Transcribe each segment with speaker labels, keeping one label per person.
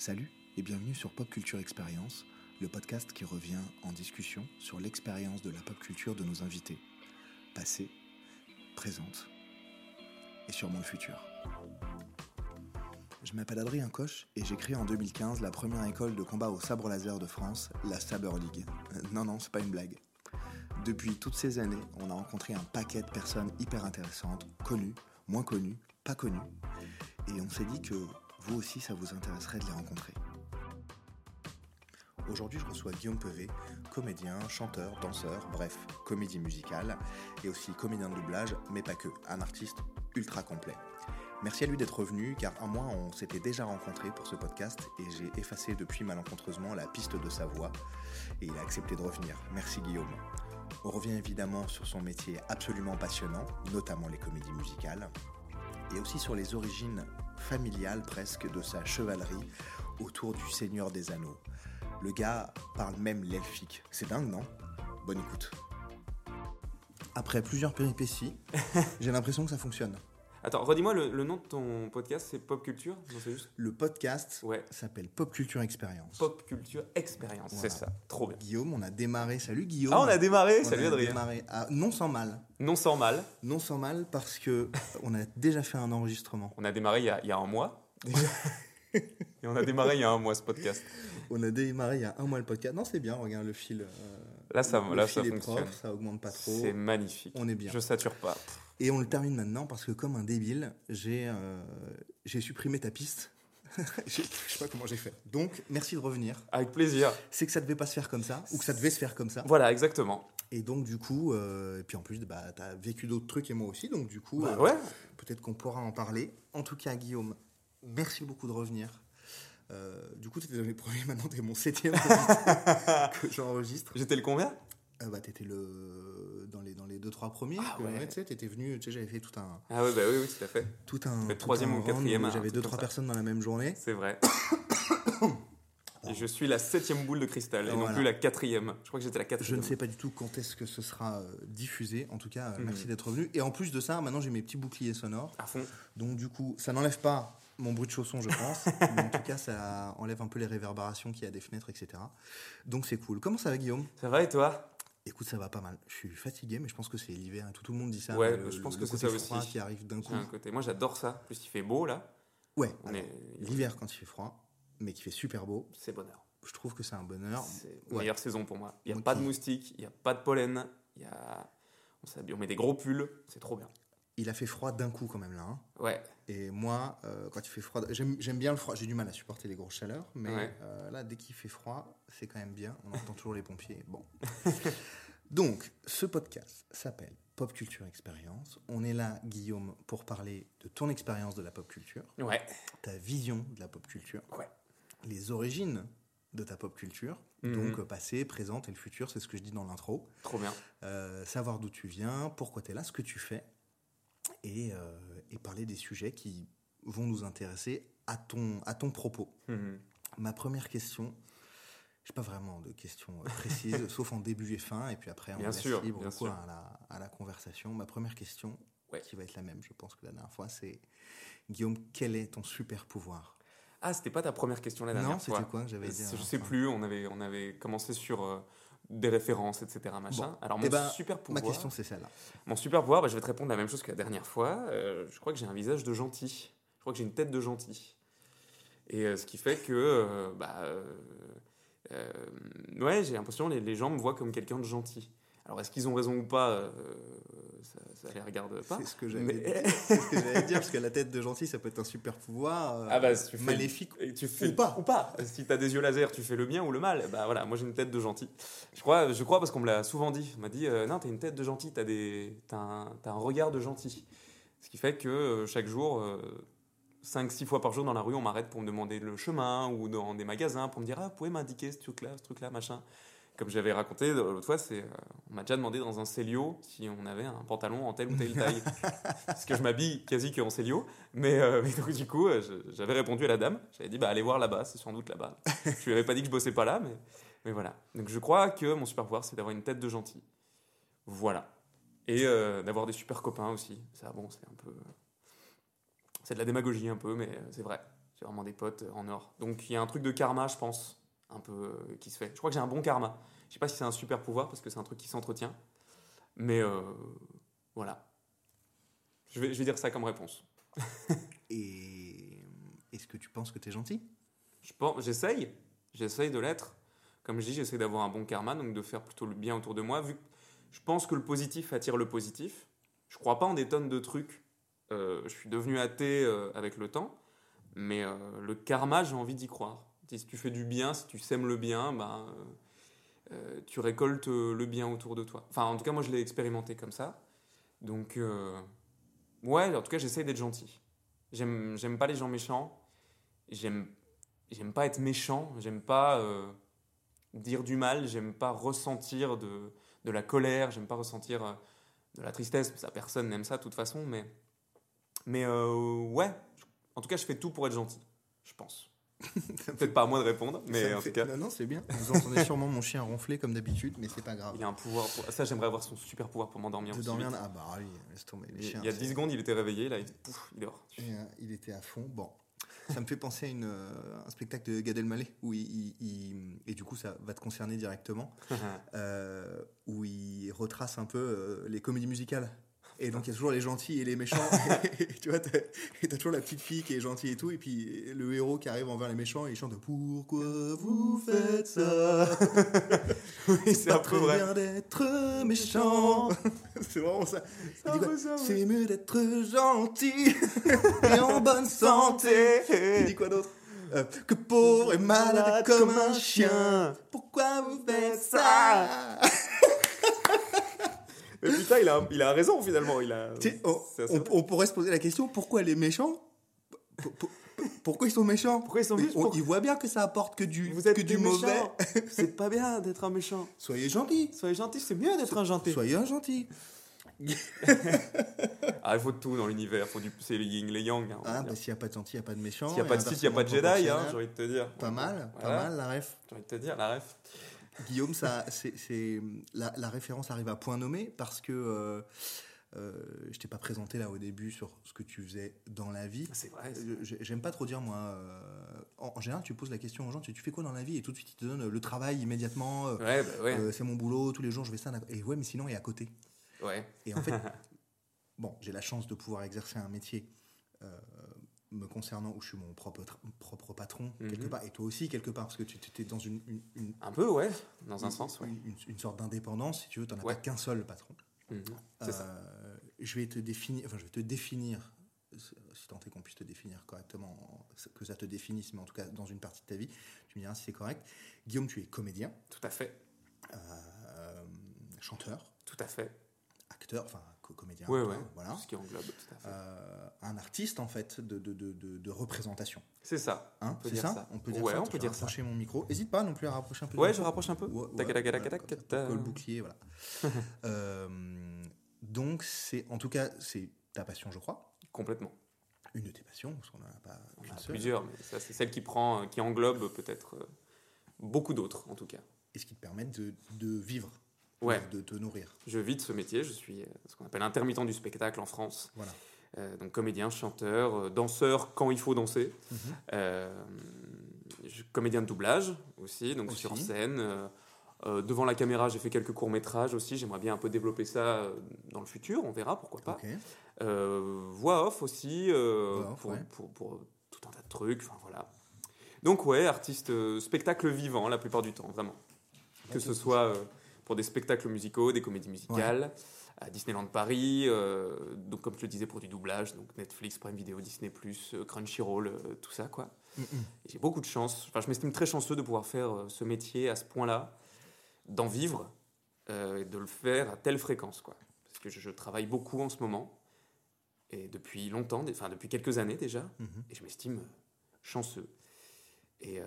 Speaker 1: Salut et bienvenue sur Pop Culture Experience, le podcast qui revient en discussion sur l'expérience de la pop culture de nos invités, passée, présente et sûrement le futur. Je m'appelle Adrien Coche et j'ai créé en 2015 la première école de combat au sabre laser de France, la Saber League. Euh, non, non, c'est pas une blague. Depuis toutes ces années, on a rencontré un paquet de personnes hyper intéressantes, connues, moins connues, pas connues. Et on s'est dit que vous aussi, ça vous intéresserait de les rencontrer. Aujourd'hui, je reçois Guillaume Pevet, comédien, chanteur, danseur, bref, comédie musicale, et aussi comédien de doublage, mais pas que, un artiste ultra complet. Merci à lui d'être revenu, car un mois, on s'était déjà rencontrés pour ce podcast, et j'ai effacé depuis malencontreusement la piste de sa voix, et il a accepté de revenir. Merci Guillaume. On revient évidemment sur son métier absolument passionnant, notamment les comédies musicales, et aussi sur les origines familiales presque de sa chevalerie autour du Seigneur des Anneaux. Le gars parle même l'elfique. C'est dingue, non? Bonne écoute. Après plusieurs péripéties, j'ai l'impression que ça fonctionne.
Speaker 2: Attends, redis-moi le, le nom de ton podcast, c'est Pop Culture Non, c'est juste
Speaker 1: Le podcast
Speaker 2: Ouais.
Speaker 1: s'appelle Pop Culture Experience.
Speaker 2: Pop Culture Expérience,
Speaker 1: Voilà.
Speaker 2: c'est ça. Trop bien.
Speaker 1: Guillaume, on a démarré. Salut Guillaume.
Speaker 2: Ah, on a démarré
Speaker 1: On
Speaker 2: Salut
Speaker 1: a
Speaker 2: Adrien.
Speaker 1: démarré à- non sans mal.
Speaker 2: Non sans mal.
Speaker 1: Non sans mal parce que on a déjà fait un enregistrement.
Speaker 2: On a démarré il y a, il y a un mois. Et on a démarré il y a un mois ce podcast.
Speaker 1: On a démarré il y a un mois le podcast. Non, c'est bien, regarde le fil. euh,
Speaker 2: Là, ça,
Speaker 1: le
Speaker 2: là,
Speaker 1: fil
Speaker 2: ça
Speaker 1: est
Speaker 2: fonctionne.
Speaker 1: propre, ça augmente pas trop.
Speaker 2: C'est magnifique.
Speaker 1: On est bien.
Speaker 2: Je sature pas.
Speaker 1: Et on le termine maintenant parce que comme un débile, j'ai euh, j'ai supprimé ta piste. Je sais pas comment j'ai fait. Donc, merci de revenir.
Speaker 2: Avec plaisir.
Speaker 1: C'est que ça devait pas se faire comme ça, ou que ça devait se faire comme ça.
Speaker 2: Voilà, exactement.
Speaker 1: Et donc, du coup, euh, et puis en plus, bah, tu as vécu d'autres trucs et moi aussi, donc du coup,
Speaker 2: Bah
Speaker 1: euh,
Speaker 2: ouais.
Speaker 1: peut-être qu'on pourra en parler. En tout cas, Guillaume, merci beaucoup de revenir. Euh, du coup, tu étais dans les premiers, maintenant tu es mon septième que j'enregistre.
Speaker 2: J'étais le combien
Speaker 1: Euh, bah, tu étais le... dans, les, les deux, trois premiers.
Speaker 2: Ah
Speaker 1: que-
Speaker 2: ouais.
Speaker 1: tu sais, venu, tu sais, j'avais fait tout un,
Speaker 2: Ah ouais, bah oui, oui, tout à fait.
Speaker 1: tout un,
Speaker 2: Le troisième ou quatrième,
Speaker 1: J'avais deux, trois personnes dans la même journée.
Speaker 2: C'est vrai. Et je suis la septième boule de cristal et
Speaker 1: Voilà.
Speaker 2: non plus la quatrième. Je crois que j'étais la
Speaker 1: Je
Speaker 2: quatrième.
Speaker 1: ne sais pas du tout quand est-ce que ce sera euh, diffusé. En tout cas, euh,
Speaker 2: Mhm.
Speaker 1: merci d'être revenu. Et en plus de ça, maintenant j'ai mes petits boucliers sonores.
Speaker 2: À fond.
Speaker 1: Donc du coup, ça n'enlève pas mon bruit de chausson, je pense. mais en tout cas, ça enlève un peu les réverbérations qu'il y a des fenêtres, etc. Donc c'est cool. Comment ça va, Guillaume?
Speaker 2: Ça va et toi?
Speaker 1: Écoute, ça va pas mal. Je suis fatigué, mais je pense que c'est l'hiver. Tout, tout le monde dit ça.
Speaker 2: Ouais,
Speaker 1: le-
Speaker 2: je pense
Speaker 1: le
Speaker 2: que c'est ça
Speaker 1: froid
Speaker 2: aussi.
Speaker 1: qui arrive d'un coup.
Speaker 2: J'ai un côté. Moi, j'adore ça. Plus, il fait beau là.
Speaker 1: Ouais.
Speaker 2: Est...
Speaker 1: L'hiver quand il fait froid, mais qui fait super beau,
Speaker 2: C'est bonheur.
Speaker 1: je trouve que c'est un bonheur.
Speaker 2: C'est la
Speaker 1: ouais.
Speaker 2: meilleure saison pour moi. Il n'y a pas de moustiques, il n'y a pas de pollen, il y a... on, s'habille- on met des gros pulls, c'est trop bien.
Speaker 1: Il a fait froid d'un coup quand même là. hein.
Speaker 2: Ouais,
Speaker 1: Et moi, euh, quand il fait froid, j'aime bien le froid. J'ai du mal à supporter les grosses chaleurs, mais
Speaker 2: Ouais.
Speaker 1: euh, là, dès qu'il fait froid, c'est quand même bien. On entend toujours les pompiers. Bon. Donc, ce podcast s'appelle Pop Culture Experience. On est là, Guillaume, pour parler de ton expérience de la pop culture,
Speaker 2: ouais,
Speaker 1: ta vision de la pop culture,
Speaker 2: ouais.
Speaker 1: les origines de ta pop culture,
Speaker 2: Mhm.
Speaker 1: donc euh, passé, présente et le futur, c'est ce que je dis dans l'intro.
Speaker 2: Trop bien.
Speaker 1: Euh, savoir d'où tu viens, pourquoi tu es là, ce que tu fais, et, euh, et parler des sujets qui vont nous intéresser à ton, à ton propos.
Speaker 2: Mhm.
Speaker 1: Ma première question, je n'ai pas vraiment de questions euh, précises, sauf en début et fin, et puis après on
Speaker 2: Bien
Speaker 1: laisse
Speaker 2: sûr,
Speaker 1: libre
Speaker 2: bien sûr.
Speaker 1: à la, à la conversation. Ma première question,
Speaker 2: Ouais.
Speaker 1: qui va être la même, je pense que la dernière fois, c'est Guillaume, quel est ton super pouvoir?
Speaker 2: Ah, c'était pas ta première question la dernière
Speaker 1: Non,
Speaker 2: fois
Speaker 1: c'était quoi que j'avais dit
Speaker 2: Je sais
Speaker 1: fois
Speaker 2: plus, on avait, on avait commencé sur euh, des références, etc. Machin.
Speaker 1: Bon.
Speaker 2: Alors,
Speaker 1: Eh
Speaker 2: mon
Speaker 1: ben,
Speaker 2: super
Speaker 1: Ma
Speaker 2: pouvoir.
Speaker 1: question, c'est celle-là.
Speaker 2: Mon super pouvoir, bah, je vais te répondre la même chose que la dernière fois. Euh, je crois que j'ai un visage de gentil. Je crois que j'ai une tête de gentil. Et euh, ce qui fait que, euh, bah, ouais, j'ai l'impression que les, les gens me voient comme quelqu'un de gentil. Alors, est-ce qu'ils ont raison ou pas euh, ça, ça les regarde pas.
Speaker 1: C'est ce que j'allais
Speaker 2: Mais-
Speaker 1: dire. Parce que la tête de gentil, ça peut être un super pouvoir. euh,
Speaker 2: Ah bah, si tu fais-
Speaker 1: maléfique.
Speaker 2: Et tu fais
Speaker 1: Ou pas.
Speaker 2: Ou pas. Si t'as des yeux laser, tu fais le bien ou le mal. Bah voilà, moi j'ai une tête de gentil. Je crois, je crois parce qu'on me l'a souvent dit. On m'a dit, euh, non, t'as une tête de gentil, t'as des, t'as un, t'as un regard de gentil. Ce qui fait que euh, chaque jour, 5-6 fois par jour dans la rue, on m'arrête pour me demander le chemin ou dans des magasins pour me dire, ah, vous pouvez m'indiquer ce truc-là, ce truc-là, machin. Comme j'avais raconté l'autre fois, c'est, euh, on m'a déjà demandé dans un Célio si on avait un pantalon en telle ou telle taille. Parce que je m'habille quasi que en Célio. Mais, euh, mais donc, du coup, euh, j'avais répondu à la dame. J'avais dit, bah, allez voir là-bas, c'est sans doute là-bas. je lui avais pas dit que je bossais pas là, mais, mais voilà. Donc, je crois que mon super pouvoir, c'est d'avoir une tête de gentil. Voilà. Et euh, d'avoir des super copains aussi. Ça, bon, c'est un peu. C'est de la démagogie un peu, mais c'est vrai. J'ai vraiment des potes en or. Donc il y a un truc de karma, je pense, un peu euh, qui se fait. Je crois que j'ai un bon karma. Je sais pas si c'est un super pouvoir parce que c'est un truc qui s'entretient. Mais euh, voilà. Je vais, je vais dire ça comme réponse.
Speaker 1: Et est-ce que tu penses que tu es gentil?
Speaker 2: Je pense, j'essaye, j'essaye de l'être. Comme je dis, j'essaie d'avoir un bon karma, donc de faire plutôt le bien autour de moi. Vu que je pense que le positif attire le positif. Je crois pas en des tonnes de trucs. Euh, je suis devenu athée euh, avec le temps, mais euh, le karma, j'ai envie d'y croire. Si tu fais du bien, si tu sèmes le bien, ben, euh, euh, tu récoltes euh, le bien autour de toi. Enfin, en tout cas, moi, je l'ai expérimenté comme ça. Donc, ouais, en tout cas, j'essaie d'être gentil. J'aime, pas les gens méchants. J'aime, pas être méchant. J'aime pas dire du mal. J'aime pas ressentir de, de la colère. J'aime pas ressentir de la tristesse. Ça, personne n'aime ça de toute façon. Mais, mais ouais, en tout cas, je fais tout pour être gentil. Je pense. Peut-être pas à moi de répondre, mais en
Speaker 1: fait-
Speaker 2: tout cas,
Speaker 1: Non, non, c'est bien. Vous entendez sûrement mon chien ronfler comme d'habitude, mais c'est pas grave.
Speaker 2: il a un pouvoir. Pour... Ça, j'aimerais avoir son super pouvoir pour m'endormir.
Speaker 1: De dormir, ah bah oui, laisse tomber les
Speaker 2: Il
Speaker 1: chiens.
Speaker 2: il y a
Speaker 1: c'est-
Speaker 2: 10 secondes, il était réveillé, là, il, pouf, il dort.
Speaker 1: Et, euh, il était à fond. Bon, ça me fait penser à une, euh, un spectacle de Gad Elmaleh où il, il- il- et du coup ça va te concerner directement, euh, où il retrace un peu les comédies musicales. Et donc il y a toujours les gentils et les méchants. et, tu vois, t'as et t'as toujours la petite fille qui est gentille et tout, et puis le héros qui arrive envers les méchants et il chante Pourquoi vous faites ça?
Speaker 2: Oui, c'est un
Speaker 1: Pas
Speaker 2: peu vrai.
Speaker 1: bien d'être méchant. c'est vraiment ça. Dit quoi C'est mieux d'être gentil et en bonne santé. Il dit quoi d'autre? Euh, Que pauvre et malade comme un chien. Pourquoi vous faites ça?
Speaker 2: Mais putain, il a, il a raison finalement. Il a...
Speaker 1: Sais, on, pourrait se poser la question pourquoi les méchants pour- pour- Pourquoi ils sont méchants?
Speaker 2: Pourquoi ils sont pour-
Speaker 1: Ils voient bien que ça apporte que du,
Speaker 2: Vous êtes
Speaker 1: que du mauvais.
Speaker 2: méchants. C'est pas bien d'être un méchant.
Speaker 1: Soyez gentils.
Speaker 2: Soyez gentil, c'est mieux d'être un gentil.
Speaker 1: Soyez un gentil.
Speaker 2: Ah, il faut de tout dans l'univers. Du... C'est le yin, les yang. hein,
Speaker 1: Ah, bah, s'il n'y a pas de gentil, il n'y a pas de méchant.
Speaker 2: S'il n'y a pas de il n'y a pas de Jedi, hein, j'ai envie de te dire.
Speaker 1: Pas mal, pas mal la ref.
Speaker 2: J'ai envie de te dire, la ref.
Speaker 1: Guillaume, ça, c'est, la, la référence arrive à point nommé parce que euh, euh, je t'ai pas présenté là au début sur ce que tu faisais dans la vie.
Speaker 2: C'est vrai.
Speaker 1: Euh, j'ai- J'aime pas trop dire moi. euh, en, en général, tu poses la question aux gens, tu, tu fais quoi dans la vie? Et tout de suite ils te donnent le travail immédiatement. euh,
Speaker 2: Ouais, bah ouais.
Speaker 1: euh, c'est mon boulot, tous les jours je fais ça. Et ouais, mais sinon, et à côté.
Speaker 2: ouais.
Speaker 1: Et en fait, bon, j'ai la chance de pouvoir exercer un métier euh, me concernant où je suis mon propre, propre patron, quelque
Speaker 2: Mhm.
Speaker 1: part, et toi aussi, quelque part, parce que tu es dans une, une- une-
Speaker 2: Un peu, ouais. Dans un sens, ouais.
Speaker 1: une, sorte d'indépendance, si tu veux, tu n'en as
Speaker 2: Ouais.
Speaker 1: pas qu'un seul patron.
Speaker 2: Mhm. Ça.
Speaker 1: Euh, je vais te définir, enfin, je vais te définir, si tant est qu'on puisse te définir correctement, que ça te définisse, mais en tout cas dans une partie de ta vie, tu me diras si c'est correct. Guillaume, tu es comédien,
Speaker 2: Tout à fait.
Speaker 1: euh, chanteur,
Speaker 2: Tout à fait.
Speaker 1: acteur, enfin comédien,
Speaker 2: Ouais,
Speaker 1: acteur,
Speaker 2: ouais.
Speaker 1: voilà.
Speaker 2: Ce qui englobe, tout à fait.
Speaker 1: Euh, un artiste en fait de, de, de, de- représentation.
Speaker 2: C'est ça.
Speaker 1: Hein, c'est ça,
Speaker 2: ça.
Speaker 1: On peut dire
Speaker 2: Ouais,
Speaker 1: ça.
Speaker 2: on peut dire ça.
Speaker 1: rapprocher mon micro. Hésite pas non plus à rapprocher un peu.
Speaker 2: Ouais, je rapproche un peu. Tac, tac, tac, tac,
Speaker 1: ça, le bouclier, voilà. Euh, donc c'est, en tout cas, c'est ta passion, je crois.
Speaker 2: Complètement.
Speaker 1: Une de tes passions, parce qu'on n'en a pas
Speaker 2: On a plusieurs, mais ça, c'est celle qui prend, qui englobe peut-être euh, beaucoup d'autres, en tout cas.
Speaker 1: Et ce qui te permet de, de vivre,
Speaker 2: Ouais.
Speaker 1: de te nourrir.
Speaker 2: Je vis de ce métier, je suis euh, ce qu'on appelle intermittent du spectacle en France.
Speaker 1: Voilà.
Speaker 2: Euh, donc comédien, chanteur, euh, danseur quand il faut danser.
Speaker 1: Mhm.
Speaker 2: Euh, je- comédien de doublage aussi, donc
Speaker 1: Aussi.
Speaker 2: sur scène. euh, devant la caméra, j'ai fait quelques courts-métrages aussi. J'aimerais bien un peu développer ça dans le futur, on verra, pourquoi pas. Voix off aussi,
Speaker 1: Voix off,
Speaker 2: pour,
Speaker 1: ouais.
Speaker 2: pour- pour tout un tas de trucs. Enfin voilà. Donc ouais, artiste spectacle vivant la plupart du temps, vraiment. Que ce soit pour des spectacles musicaux, des comédies musicales, à Disneyland Paris, euh, donc comme je le disais pour du doublage, donc Netflix, Prime Video, Disney+, euh, Crunchyroll, euh, tout ça quoi.
Speaker 1: Mm, mm.
Speaker 2: J'ai beaucoup de chance, enfin je m'estime très chanceux de pouvoir faire ce métier à ce point-là, d'en vivre et de le faire à telle fréquence quoi. Parce que je, je travaille beaucoup en ce moment et depuis longtemps, enfin depuis quelques années déjà,
Speaker 1: Mhm.
Speaker 2: et je m'estime chanceux. Et euh,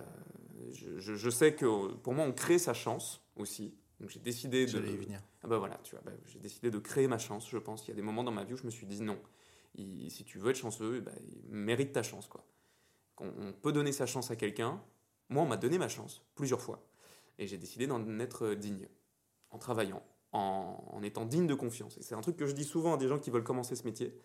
Speaker 2: je sais que pour moi, on crée sa chance aussi. Donc j'ai décidé de.
Speaker 1: J'allais y venir.
Speaker 2: Ah bah voilà, tu vois, bah, j'ai décidé de créer ma chance, je pense. Il y a des moments dans ma vie où je me suis dit non, il- si tu veux être chanceux, ben, il mérite ta chance. Quoi. On, peut donner sa chance à quelqu'un. Moi, on m'a donné ma chance plusieurs fois. Et j'ai décidé d'en être digne, en travaillant, en, en étant digne de confiance. Et c'est un truc que je dis souvent à des gens qui veulent commencer ce métier.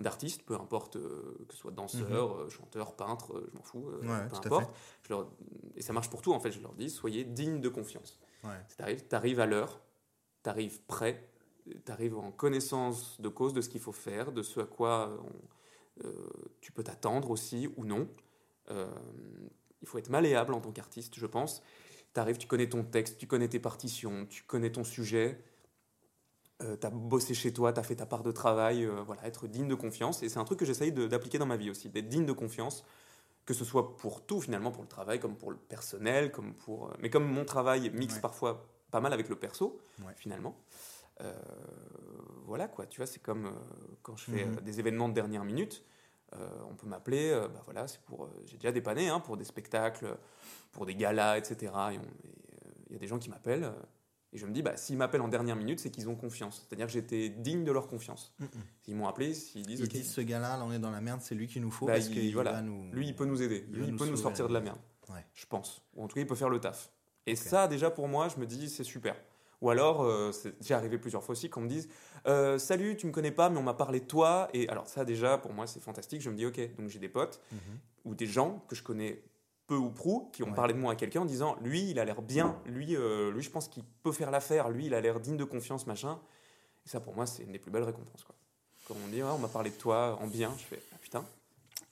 Speaker 2: D'artistes, peu importe que ce soit danseur, chanteur, peintre, je m'en fous,
Speaker 1: Ouais,
Speaker 2: peu importe. Je leur- et ça marche pour tout en fait. Je leur dis soyez dignes de confiance.
Speaker 1: Ouais.
Speaker 2: T'arrives, t'arrives à l'heure, t'arrives prêt, t'arrives en connaissance de cause de ce qu'il faut faire, de ce à quoi on- euh, tu peux t'attendre aussi ou non. Euh, il faut être malléable en tant qu'artiste, je pense. T'arrives, tu connais ton texte, tu connais tes partitions, tu connais ton sujet. Euh, t'as bossé chez toi, t'as fait ta part de travail, euh, voilà, être digne de confiance. Et c'est un truc que j'essaye d'appliquer dans ma vie aussi, d'être digne de confiance, que ce soit pour tout finalement, pour le travail, comme pour le personnel, comme pour. euh, Mais comme mon travail mixe
Speaker 1: Ouais.
Speaker 2: parfois pas mal avec le perso,
Speaker 1: Ouais.
Speaker 2: finalement. euh, voilà quoi, tu vois, c'est comme quand je fais
Speaker 1: Mhm.
Speaker 2: des événements de dernière minute. on peut m'appeler, bah voilà, c'est pour. J'ai déjà dépanné hein, pour des spectacles, pour des galas, etc. Et on- et, Il y a des gens qui m'appellent. Et je me dis, bah, s'ils m'appellent en dernière minute, c'est qu'ils ont confiance. C'est-à-dire que j'étais digne de leur confiance.
Speaker 1: Mm, mm.
Speaker 2: S'ils m'ont appelé, s'ils disent,
Speaker 1: Ils disent ce gars-là, là on est dans la merde, c'est lui qu'il nous faut
Speaker 2: Bah,
Speaker 1: parce
Speaker 2: il-
Speaker 1: qu'il
Speaker 2: voilà.
Speaker 1: va nous.
Speaker 2: lui, il peut nous aider.
Speaker 1: Il
Speaker 2: Lui, il
Speaker 1: nous
Speaker 2: peut nous sortir de la merde.
Speaker 1: Ouais.
Speaker 2: Je pense. Ou en tout cas, il peut faire le taf. Et ça, déjà, pour moi, je me dis, c'est super. Ou alors, euh, c'est déjà arrivé plusieurs fois aussi qu'on me dise euh, Salut, tu me connais pas, mais on m'a parlé de toi. Et alors, ça, déjà, pour moi, c'est fantastique. Je me dis Ok, donc j'ai des potes
Speaker 1: Mhm.
Speaker 2: ou des gens que je connais peu ou prou qui ont
Speaker 1: Ouais.
Speaker 2: parlé de moi à quelqu'un en disant Lui, il a l'air bien. Lui, euh, lui je pense qu'il peut faire l'affaire. Lui, il a l'air digne de confiance, machin. Et ça, pour moi, c'est une des plus belles récompenses. Quoi. Quand on me dit On m'a parlé de toi en bien, je fais Ah putain.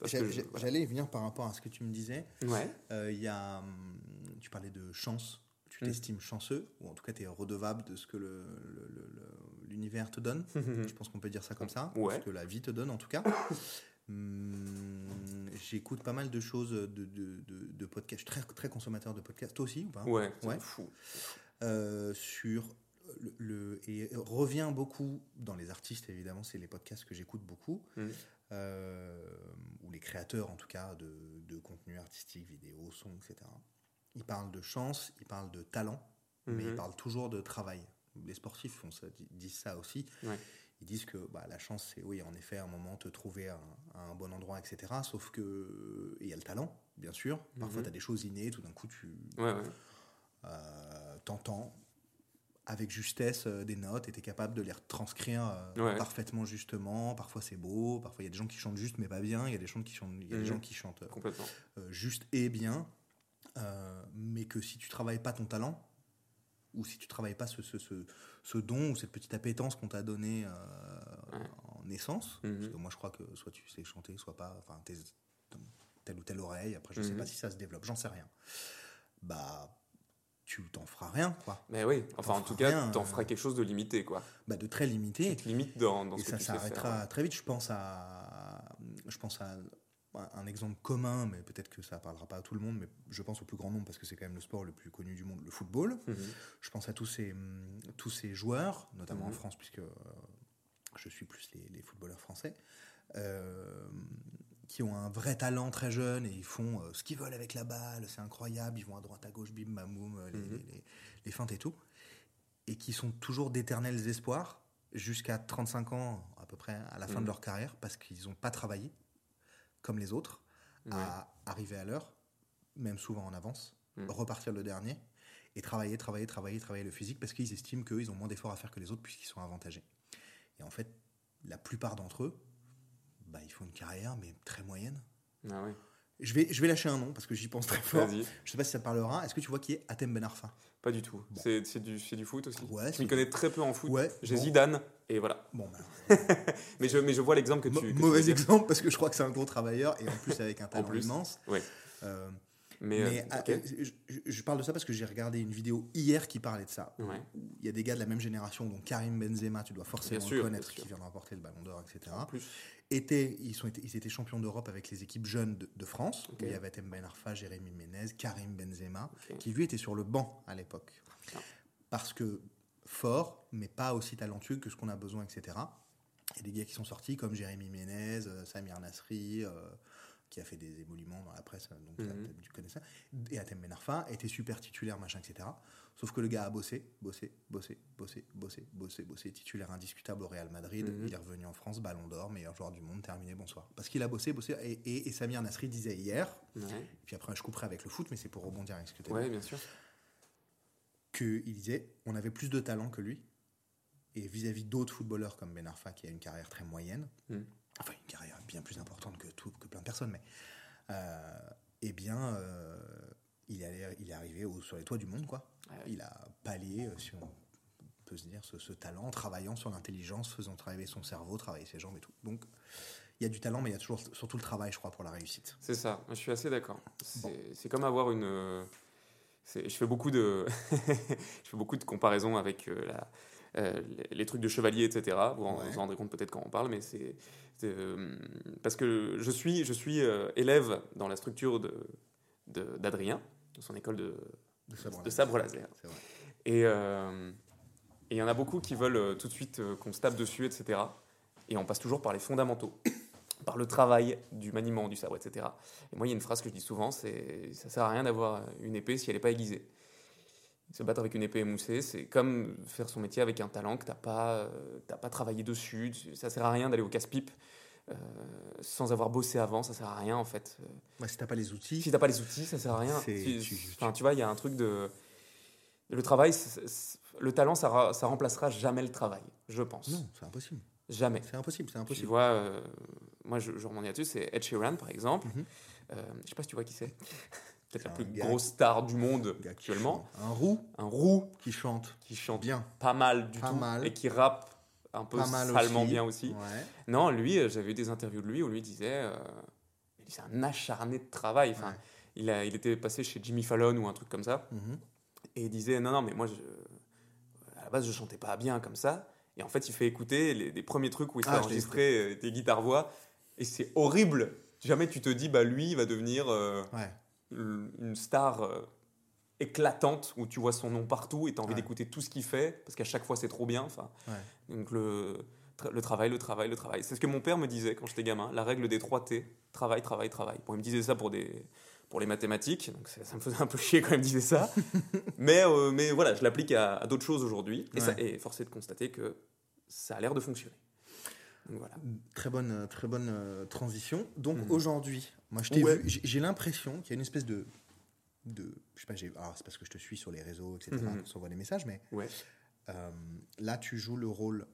Speaker 2: Voilà.
Speaker 1: J'allais y venir par rapport à ce que tu me disais.
Speaker 2: Ouais.
Speaker 1: Euh, y a, hum, tu parlais de chance. Tu
Speaker 2: Mm.
Speaker 1: t'estimes chanceux, ou en tout cas tu es redevable de ce que le- le- le- le- l'univers te donne. Je pense qu'on peut dire ça comme ça.
Speaker 2: Ouais.
Speaker 1: Ce que la vie te donne en tout cas. Hum, J'écoute pas mal de choses de, de, de, de podcasts. Je suis très, très consommateur de podcasts. Toi aussi ou pas?
Speaker 2: Ouais,
Speaker 1: Ouais.
Speaker 2: fou.
Speaker 1: Euh, sur le, le- et revient beaucoup dans les artistes évidemment c'est les podcasts que j'écoute beaucoup
Speaker 2: Mhm.
Speaker 1: euh, ou les créateurs en tout cas de, de contenu artistique vidéo son etc ils parlent de chance ils parlent de talent mais ils
Speaker 2: Mhm.
Speaker 1: parlent toujours de travail les sportifs font ça, di- disent ça aussi
Speaker 2: Ouais.
Speaker 1: Ils disent que bah, la chance c'est oui en effet à un moment te trouver à, un- à un bon endroit etc sauf que il y a le talent bien sûr parfois
Speaker 2: Mhm.
Speaker 1: tu as des choses innées tout d'un coup tu
Speaker 2: Ouais, ouais.
Speaker 1: euh, t'entends avec justesse euh, des notes et t'es capable de les retranscrire euh,
Speaker 2: Ouais.
Speaker 1: parfaitement justement. Parfois c'est beau, parfois il y a des gens qui chantent juste mais pas bien, il y a des gens qui chantent, y a des
Speaker 2: Mhm.
Speaker 1: gens qui chantent juste et bien, mais que si tu travailles pas ton talent ou si tu travailles pas ce, ce, ce, ce don ou cette petite appétence qu'on t'a donné euh,
Speaker 2: Ouais.
Speaker 1: en naissance,
Speaker 2: Mhm.
Speaker 1: parce que moi je crois que soit tu sais chanter, soit pas, enfin telle ou telle oreille. Après je sais
Speaker 2: Mhm.
Speaker 1: pas si ça se développe, j'en sais rien. Bah tu t'en feras rien quoi.
Speaker 2: Mais oui, enfin en tout cas,
Speaker 1: rien,
Speaker 2: t'en
Speaker 1: euh.
Speaker 2: feras quelque chose de limité, quoi.
Speaker 1: Bah, de très limité.
Speaker 2: Tu te limites dans, dans
Speaker 1: Et
Speaker 2: ce que
Speaker 1: ça
Speaker 2: tu sais
Speaker 1: s'arrêtera
Speaker 2: faire.
Speaker 1: très vite. Je pense à, je pense à un exemple commun, mais peut-être que ça parlera pas à tout le monde, mais je pense au plus grand nombre parce que c'est quand même le sport le plus connu du monde, le football.
Speaker 2: Mhm.
Speaker 1: Je pense à tous ces, hum, tous ces joueurs, notamment en
Speaker 2: Mhm.
Speaker 1: France, puisque euh, je suis plus les, les footballeurs français, euh, qui ont un vrai talent très jeune et ils font euh, ce qu'ils veulent avec la balle, c'est incroyable, ils vont à droite, à gauche, bim, bam, boum, euh, les, les- feintes et tout, et qui sont toujours d'éternels espoirs jusqu'à 35 ans à peu près à la fin de leur carrière parce qu'ils n'ont pas travaillé comme les autres
Speaker 2: Ouais.
Speaker 1: à arriver à l'heure, même souvent en avance,
Speaker 2: Mhm.
Speaker 1: repartir le dernier et travailler, travailler, travailler, travailler le physique parce qu'ils estiment qu'ils ont moins d'efforts à faire que les autres puisqu'ils sont avantagés. Et en fait, la plupart d'entre eux, bah, ils font une carrière mais très moyenne.
Speaker 2: Ah ouais.
Speaker 1: Je vais, je vais lâcher un nom parce que j'y pense très fort. Je sais pas si ça te parlera. Est-ce que tu vois qui est Atem Ben Arfa?
Speaker 2: Pas du tout.
Speaker 1: Bon.
Speaker 2: C'est c'est du, c'est du foot aussi.
Speaker 1: Ouais,
Speaker 2: je m'y connais très peu en foot.
Speaker 1: Ouais.
Speaker 2: J'ai
Speaker 1: bon.
Speaker 2: Zidane, et voilà.
Speaker 1: Bon, bah,
Speaker 2: Mais je, mais je vois l'exemple que tu. Que
Speaker 1: mauvais exemple parce que je crois que c'est un gros travailleur et en plus avec un talent
Speaker 2: plus.
Speaker 1: immense.
Speaker 2: Ouais.
Speaker 1: Euh,
Speaker 2: Mais,
Speaker 1: mais
Speaker 2: euh,
Speaker 1: ah, euh, je, parle de ça parce que j'ai regardé une vidéo hier qui parlait de ça.
Speaker 2: Ouais.
Speaker 1: Il y a des gars de la même génération, donc Karim Benzema, tu dois forcément
Speaker 2: Bien sûr,
Speaker 1: le connaître, qui vient de remporter le Ballon d'Or, etc.
Speaker 2: Plus.
Speaker 1: Étaient, ils, sont, ils étaient champions d'Europe avec les équipes jeunes de, de France.
Speaker 2: Ok.
Speaker 1: Il y avait Ben Arfa, Jérémy Ménez, Karim Benzema, qui lui était sur le banc à l'époque.
Speaker 2: Ah.
Speaker 1: Parce que fort, mais pas aussi talentueux que ce qu'on a besoin, etc. Et des gars qui sont sortis comme Jérémy Ménez, euh, Samir Nasri, euh, qui a fait des émoluments dans la presse, donc
Speaker 2: Mhm.
Speaker 1: tu connais ça. Et Atem Ben Arfa était super titulaire, machin, etc. Sauf que le gars a bossé, bossé, bossé, bossé, bossé, bossé, bossé, titulaire indiscutable au Real Madrid.
Speaker 2: Mhm.
Speaker 1: Il est revenu en France, Ballon d'Or, meilleur joueur du monde, terminé, bonsoir. Parce qu'il a bossé, bossé. Et, et- et Samir Nasri disait hier, puis après je couperai avec le foot, mais c'est pour rebondir avec ce que tu as
Speaker 2: ouais, bien sûr.
Speaker 1: qu'il disait on avait plus de talent que lui. Et vis-à-vis d'autres footballeurs comme Ben Arfa, qui a une carrière très moyenne,
Speaker 2: Mm.
Speaker 1: enfin une carrière bien plus importante que tout, que plein de personnes, mais euh, eh bien, euh, il, est, il est arrivé au- sur les toits du monde, quoi.
Speaker 2: Ouais.
Speaker 1: Il a pallié, euh, si on peut se dire, ce, ce talent, en travaillant sur l'intelligence, faisant travailler son cerveau, travailler ses jambes et tout. Donc, il y a du talent, mais il y a toujours surtout le travail, je crois, pour la réussite.
Speaker 2: C'est ça, je suis assez d'accord. C'est comme avoir une. Je fais beaucoup de, je fais beaucoup de comparaisons avec la, euh, les, trucs de chevalier, etc. Vous en-
Speaker 1: Ouais.
Speaker 2: vous en rendrez compte peut-être quand on parle, mais c'est euh, parce que je suis, je suis euh, élève dans la structure de d'Adrien, de, son école de,
Speaker 1: De sabre,
Speaker 2: de sabre laser.
Speaker 1: Vrai.
Speaker 2: Et il y en a beaucoup qui veulent tout de suite qu'on se tape dessus, etc. Et on passe toujours par les fondamentaux, par le travail du maniement du sabre, etc. Et moi, il y a une phrase que je dis souvent, c'est ça sert à rien d'avoir une épée si elle n'est pas aiguisée. Se battre avec une épée émoussée, c'est comme faire son métier avec un talent que t'as pas, euh, pas travaillé dessus. Ça sert à rien d'aller au casse-pipe euh, sans avoir bossé avant. Ça sert à rien en fait.
Speaker 1: Ouais, si t'as pas les outils,
Speaker 2: si t'as pas les outils, ça sert à rien. Tu,
Speaker 1: tu-
Speaker 2: enfin, tu vois, il y a un truc de. Le travail, le talent, ça, ça remplacera jamais le travail, je pense.
Speaker 1: non, c'est impossible.
Speaker 2: Jamais.
Speaker 1: C'est impossible, c'est
Speaker 2: Tu
Speaker 1: impossible.
Speaker 2: vois, euh, moi, je, je rebondis là-dessus, c'est Ed Sheeran, par exemple.
Speaker 1: Mhm.
Speaker 2: Euh, je sais pas si tu vois qui c'est. Peut-être la plus
Speaker 1: gars
Speaker 2: grosse star du monde actuellement.
Speaker 1: Un roux
Speaker 2: Un roux
Speaker 1: qui chante
Speaker 2: qui chante
Speaker 1: bien,
Speaker 2: pas mal du
Speaker 1: Pas
Speaker 2: tout
Speaker 1: mal.
Speaker 2: et qui rappe un peu salement
Speaker 1: aussi.
Speaker 2: bien aussi.
Speaker 1: Ouais.
Speaker 2: Non, lui, euh, j'avais eu des interviews de lui où lui disait, euh, c'est un acharné de travail. Enfin,
Speaker 1: Ouais.
Speaker 2: il, a, il était passé chez Jimmy Fallon ou un truc comme ça,
Speaker 1: Mhm.
Speaker 2: et il disait, non, non, mais moi, je, à la base, je chantais pas bien comme ça. Et en fait, il fait écouter les, les premiers trucs où il fait
Speaker 1: Ah,
Speaker 2: enregistrer euh, des guitares-voix, et c'est horrible. Jamais tu te dis, bah lui, il va devenir euh,
Speaker 1: Ouais.
Speaker 2: Une star euh, éclatante où tu vois son nom partout et tu as envie
Speaker 1: Ouais.
Speaker 2: d'écouter tout ce qu'il fait parce qu'à chaque fois c'est trop bien. Enfin,
Speaker 1: Ouais.
Speaker 2: donc le, tra- le travail, le travail, le travail. C'est ce que mon père me disait quand j'étais gamin, la règle des 3 T, travail, travail, travail. Bon, il me disait ça pour des pour les mathématiques, donc ça, ça me faisait un peu chier quand il me disait ça. mais, euh, mais voilà, je l'applique à, à d'autres choses aujourd'hui et, ça-
Speaker 1: Ouais.
Speaker 2: et force est de constater que ça a l'air de fonctionner. Voilà.
Speaker 1: Très bonne, euh, très bonne euh, transition. Donc
Speaker 2: Mhm.
Speaker 1: aujourd'hui, moi
Speaker 2: Ouais.
Speaker 1: j'ai l'impression qu'il y a une espèce de, de, je sais pas, alors c'est parce que je te suis sur les réseaux, etc.
Speaker 2: Mhm.
Speaker 1: qu'on s'envoie des messages, mais
Speaker 2: Ouais.
Speaker 1: euh, là tu joues le rôle,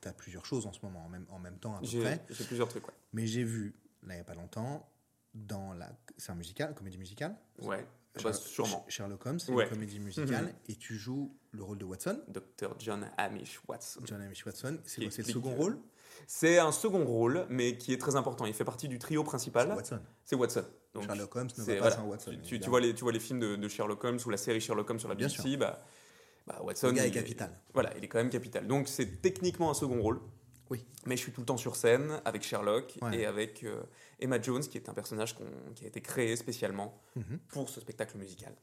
Speaker 1: tu as plusieurs choses en ce moment, en même, en même temps à peu près.
Speaker 2: j'ai plusieurs trucs. Ouais.
Speaker 1: Mais j'ai vu, là il n'y a pas longtemps, dans la, c'est un musical, comédie musicale.
Speaker 2: Ouais. Bah,
Speaker 1: Sherlock-
Speaker 2: sûrement.
Speaker 1: Sherlock Holmes, c'est
Speaker 2: Ouais.
Speaker 1: une comédie musicale,
Speaker 2: Mhm.
Speaker 1: et tu joues le rôle de Watson,
Speaker 2: Dr. John Hamish Watson.
Speaker 1: John Amish Watson. C'est le second rôle?
Speaker 2: C'est un second rôle, mais qui est très important. Il fait partie du trio
Speaker 1: C'est
Speaker 2: principal.
Speaker 1: Watson.
Speaker 2: C'est Watson. Donc,
Speaker 1: Sherlock Holmes ne
Speaker 2: c'est-
Speaker 1: va pas
Speaker 2: voilà.
Speaker 1: sans Watson.
Speaker 2: tu, vois les, tu vois les films de, de Sherlock Holmes ou la série Sherlock Holmes sur la
Speaker 1: Bien
Speaker 2: BBC, bah, bah, Watson.
Speaker 1: Le gars est
Speaker 2: il
Speaker 1: capital.
Speaker 2: Voilà, il est quand même capital. Donc c'est techniquement un second rôle.
Speaker 1: Oui.
Speaker 2: Mais je suis tout le temps sur scène avec Sherlock
Speaker 1: Ouais.
Speaker 2: et avec euh, Emma Jones, qui est un personnage qui a été créé spécialement
Speaker 1: Mhm.
Speaker 2: pour ce spectacle musical.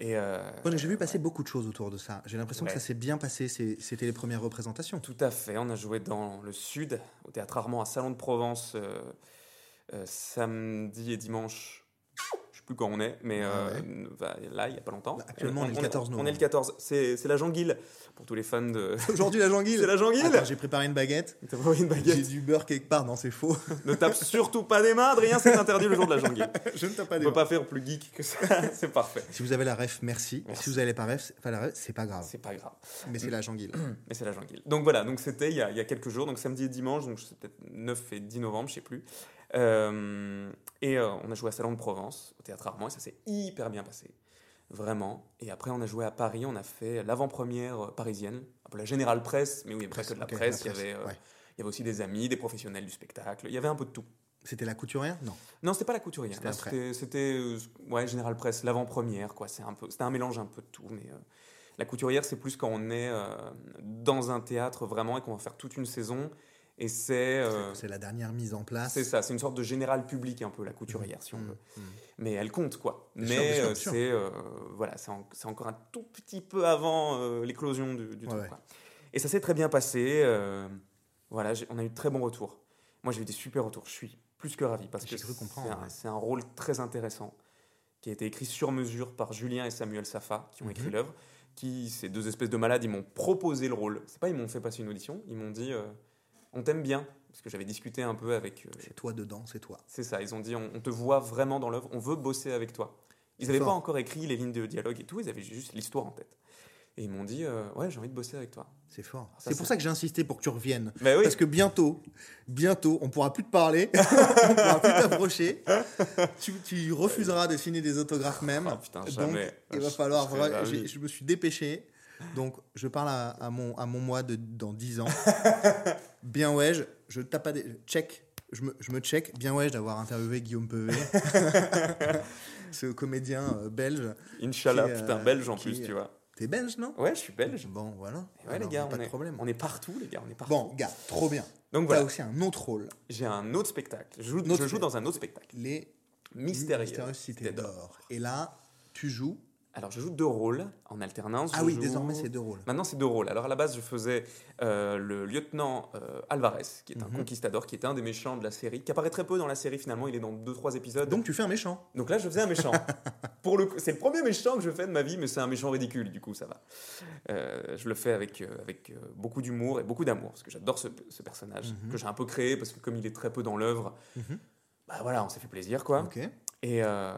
Speaker 2: Et euh,
Speaker 1: Bon, j'ai vu passer beaucoup de choses autour de ça. J'ai l'impression
Speaker 2: Ouais.
Speaker 1: que ça s'est bien passé. C'était les premières représentations.
Speaker 2: Tout à fait. On a joué dans le sud, au théâtre Armand à Salon de Provence, euh, euh, samedi et dimanche. Plus quand on est, mais
Speaker 1: Ouais,
Speaker 2: euh, bah, là, il n'y a pas longtemps.
Speaker 1: Là, actuellement, on est le 14
Speaker 2: On est
Speaker 1: novembre.
Speaker 2: le 14. C'est la Janguille, pour tous les fans de.
Speaker 1: Aujourd'hui, la janguille.
Speaker 2: C'est la Janguille
Speaker 1: J'ai préparé une baguette.
Speaker 2: Envie une
Speaker 1: J'ai
Speaker 2: baguette
Speaker 1: du beurre quelque part. Non, c'est faux.
Speaker 2: Ne tape surtout pas des mains, Adrien, c'est interdit le jour de la Janguille.
Speaker 1: je ne tape
Speaker 2: On
Speaker 1: pas des
Speaker 2: peut
Speaker 1: mains.
Speaker 2: pas faire plus geek que ça, c'est parfait.
Speaker 1: Si vous avez la ref, merci.
Speaker 2: Merci.
Speaker 1: Si vous avez pas, ref, pas la ref, c'est pas grave.
Speaker 2: C'est pas grave.
Speaker 1: Mais c'est la janguille.
Speaker 2: Mais c'est la Janguille. Donc voilà, donc c'était il, y a- il y a quelques jours, donc samedi et dimanche, donc c'est peut-être 9 et 10 novembre, je sais plus. Euh, et euh, on a joué à Salon de Provence, au théâtre Armand, et ça s'est hyper bien passé. Vraiment. Et après, on a joué à Paris, on a fait l'avant-première euh, parisienne, un peu la générale presse, mais oui, il n'y avait pas que de la presse,
Speaker 1: la
Speaker 2: il y avait, euh,
Speaker 1: ouais.
Speaker 2: il y avait aussi des amis, des professionnels du spectacle, il y avait un peu de tout.
Speaker 1: C'était la couturière? Non.
Speaker 2: Non, c'était pas la couturière.
Speaker 1: C'était
Speaker 2: ouais, Général Presse, l'avant-première, quoi. C'est un peu, c'était un mélange un peu de tout. Mais la couturière, c'est plus quand on est euh, dans un théâtre vraiment et qu'on va faire toute une saison. Et c'est, euh,
Speaker 1: C'est la dernière mise en place.
Speaker 2: c'est ça, c'est une sorte de général public un peu la couturière, si on
Speaker 1: Mmh,
Speaker 2: veut.
Speaker 1: mmh.
Speaker 2: Mais elle compte, quoi. Mais euh, c'est, euh, voilà, c'est, en- c'est encore un tout petit peu avant l'éclosion du, du
Speaker 1: Ouais,
Speaker 2: truc.
Speaker 1: ouais.
Speaker 2: quoi. Et ça s'est très bien passé. voilà, on a eu de très bons retours. Moi, j'ai eu des super retours. Je suis plus que ravi parce que
Speaker 1: cru comprendre,
Speaker 2: c'est un, rôle très intéressant qui a été écrit sur mesure par Julien et Samuel Safa qui ont écrit
Speaker 1: Mhm.
Speaker 2: l'œuvre. Qui, ces deux espèces de malades, ils m'ont proposé le rôle. C'est pas ils m'ont fait passer une audition, ils m'ont dit on t'aime bien parce que j'avais discuté un peu avec. euh,
Speaker 1: C'est toi dedans, c'est toi.
Speaker 2: c'est ça, ils ont dit on, on te voit vraiment dans l'œuvre, on veut bosser avec toi. Ils n'avaient pas encore écrit les lignes de dialogue et tout, ils avaient juste l'histoire en tête. Et ils m'ont dit, euh, ouais, j'ai envie de bosser avec toi.
Speaker 1: C'est fort. C'est pour ça que j'ai insisté pour que tu reviennes.
Speaker 2: Mais oui,
Speaker 1: Parce que bientôt, bientôt, on pourra plus te parler, on pourra plus t'approcher. Tu, tu refuseras de signer des autographes même.
Speaker 2: Oh, putain,
Speaker 1: Donc,
Speaker 2: jamais.
Speaker 1: il va falloir.
Speaker 2: je
Speaker 1: me suis dépêché. Donc, je parle à, à mon, à mon moi de dans 10 ans. Bien ouais, je, je tape pas des. Check. Je me, je me check. Bien ouais d'avoir interviewé Guillaume Pevet. Ce comédien euh, belge.
Speaker 2: Inch'Allah,
Speaker 1: euh,
Speaker 2: putain, belge en
Speaker 1: qui,
Speaker 2: plus, tu vois.
Speaker 1: T'es belge, non?
Speaker 2: Ouais, je suis belge.
Speaker 1: Bon, voilà.
Speaker 2: Et ouais,
Speaker 1: Alors,
Speaker 2: les gars,
Speaker 1: pas
Speaker 2: on
Speaker 1: de
Speaker 2: est,
Speaker 1: problème.
Speaker 2: on est partout, les gars, on est partout.
Speaker 1: Bon, gars, trop bien.
Speaker 2: Donc
Speaker 1: T'as
Speaker 2: voilà,
Speaker 1: aussi un autre rôle.
Speaker 2: j'ai un autre spectacle. Je joue,
Speaker 1: Notre-
Speaker 2: je joue dans un autre spectacle.
Speaker 1: Les
Speaker 2: Mystérieux.
Speaker 1: Mystérieuses Cités d'Or. Et là, tu joues.
Speaker 2: Alors, je joue deux rôles en alternance.
Speaker 1: Ah
Speaker 2: Je
Speaker 1: oui,
Speaker 2: joue-
Speaker 1: désormais, c'est deux rôles.
Speaker 2: Maintenant, c'est deux rôles. Alors, à la base, je faisais euh, le lieutenant euh, Alvarez, qui est un
Speaker 1: Mhm.
Speaker 2: conquistador, qui était un des méchants de la série, qui apparaît très peu dans la série finalement. Il est dans deux, trois épisodes.
Speaker 1: Donc, tu fais un méchant.
Speaker 2: Donc là, je faisais un méchant. Pour le c'est le premier méchant que je fais de ma vie, mais c'est un méchant ridicule, du coup, ça va. Euh, je le fais avec, avec beaucoup d'humour et beaucoup d'amour, parce que j'adore ce, ce personnage,
Speaker 1: Mhm.
Speaker 2: que j'ai un peu créé, parce que comme il est très peu dans l'œuvre,
Speaker 1: Mhm.
Speaker 2: bah voilà, on s'est fait plaisir, quoi.
Speaker 1: Ok.
Speaker 2: Et euh,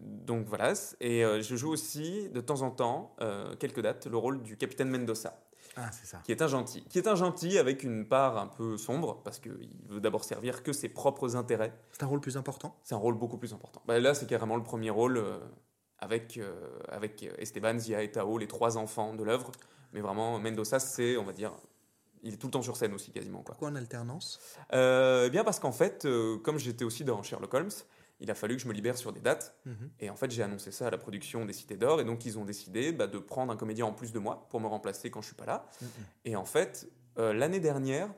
Speaker 2: donc voilà, et euh, je joue aussi, de temps en temps, euh, quelques dates, le rôle du capitaine Mendoza,
Speaker 1: Ah, c'est ça.
Speaker 2: qui est un gentil. Qui est un gentil avec une part un peu sombre, parce qu'il veut d'abord servir que ses propres intérêts.
Speaker 1: C'est un rôle plus important?
Speaker 2: C'est un rôle beaucoup plus important. Bah, là, c'est carrément le premier rôle euh, avec, euh, avec Esteban, Zia et Tao, les trois enfants de l'œuvre. Mais vraiment, Mendoza, c'est, on va dire, il est tout le temps sur scène aussi, quasiment. Quoi.
Speaker 1: Pourquoi en alternance?
Speaker 2: Euh, eh bien, parce qu'en fait, comme j'étais aussi dans Sherlock Holmes, il a fallu que je me libère sur des dates.
Speaker 1: Mhm.
Speaker 2: Et en fait, j'ai annoncé ça à la production des Cités d'Or. Et donc, ils ont décidé bah, de prendre un comédien en plus de moi pour me remplacer quand je suis pas là.
Speaker 1: Mhm.
Speaker 2: Et en fait, euh, l'année dernière,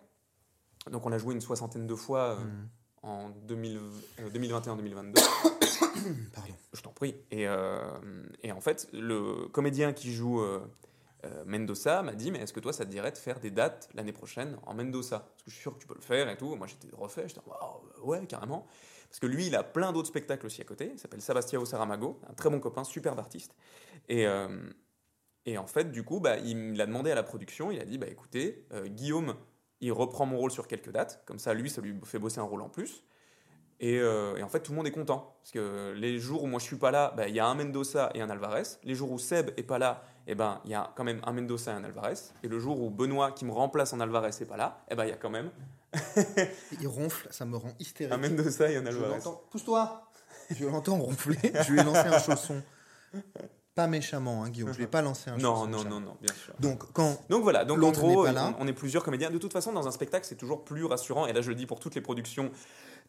Speaker 2: donc on a joué une soixantaine de fois euh,
Speaker 1: Mhm.
Speaker 2: en 2000 euh, 2021-2022.
Speaker 1: Pardon.
Speaker 2: Je t'en prie. Et, euh, et en fait, le comédien qui joue euh, Mendoza m'a dit Mais est-ce que toi, ça te dirait de faire des dates l'année prochaine en Mendoza? Parce que je suis sûr que tu peux le faire et tout. Moi, j'étais refait. J'étais ouais, carrément. Parce que lui, il a plein d'autres spectacles aussi à côté. Il s'appelle Sebastião Saramago, un très bon copain, superbe artiste. Et, euh, et en fait, du coup, bah, il l'a demandé à la production. Il a dit Bah écoutez, euh, Guillaume, il reprend mon rôle sur quelques dates. Comme ça, lui, ça lui fait bosser un rôle en plus. Et, et en fait, tout le monde est content. Parce que les jours où moi je suis pas là, bah, il y a un Mendoza et un Alvarez. Les jours où Seb est pas là, eh ben, il y a quand même un Mendoza et un Alvarez. Et le jour où Benoît, qui me remplace en Alvarez, est pas là, eh ben, il y a quand même
Speaker 1: Il ronfle, ça me rend hystérique.
Speaker 2: un Mendoza et un
Speaker 1: Je
Speaker 2: Alvarez.
Speaker 1: l'entends. Pousse-toi Je l'entends ronfler. Je lui ai lancé un chausson. Pas méchamment, hein, Guillaume. Je lui ai pas lancé un
Speaker 2: Non,
Speaker 1: chausson.
Speaker 2: non,
Speaker 1: méchamment.
Speaker 2: non, non, bien sûr.
Speaker 1: Donc, quand.
Speaker 2: Donc voilà, donc en gros,
Speaker 1: n'est
Speaker 2: on est plusieurs comédiens. De toute façon, dans un spectacle, c'est toujours plus rassurant. Et là, je le dis pour toutes les productions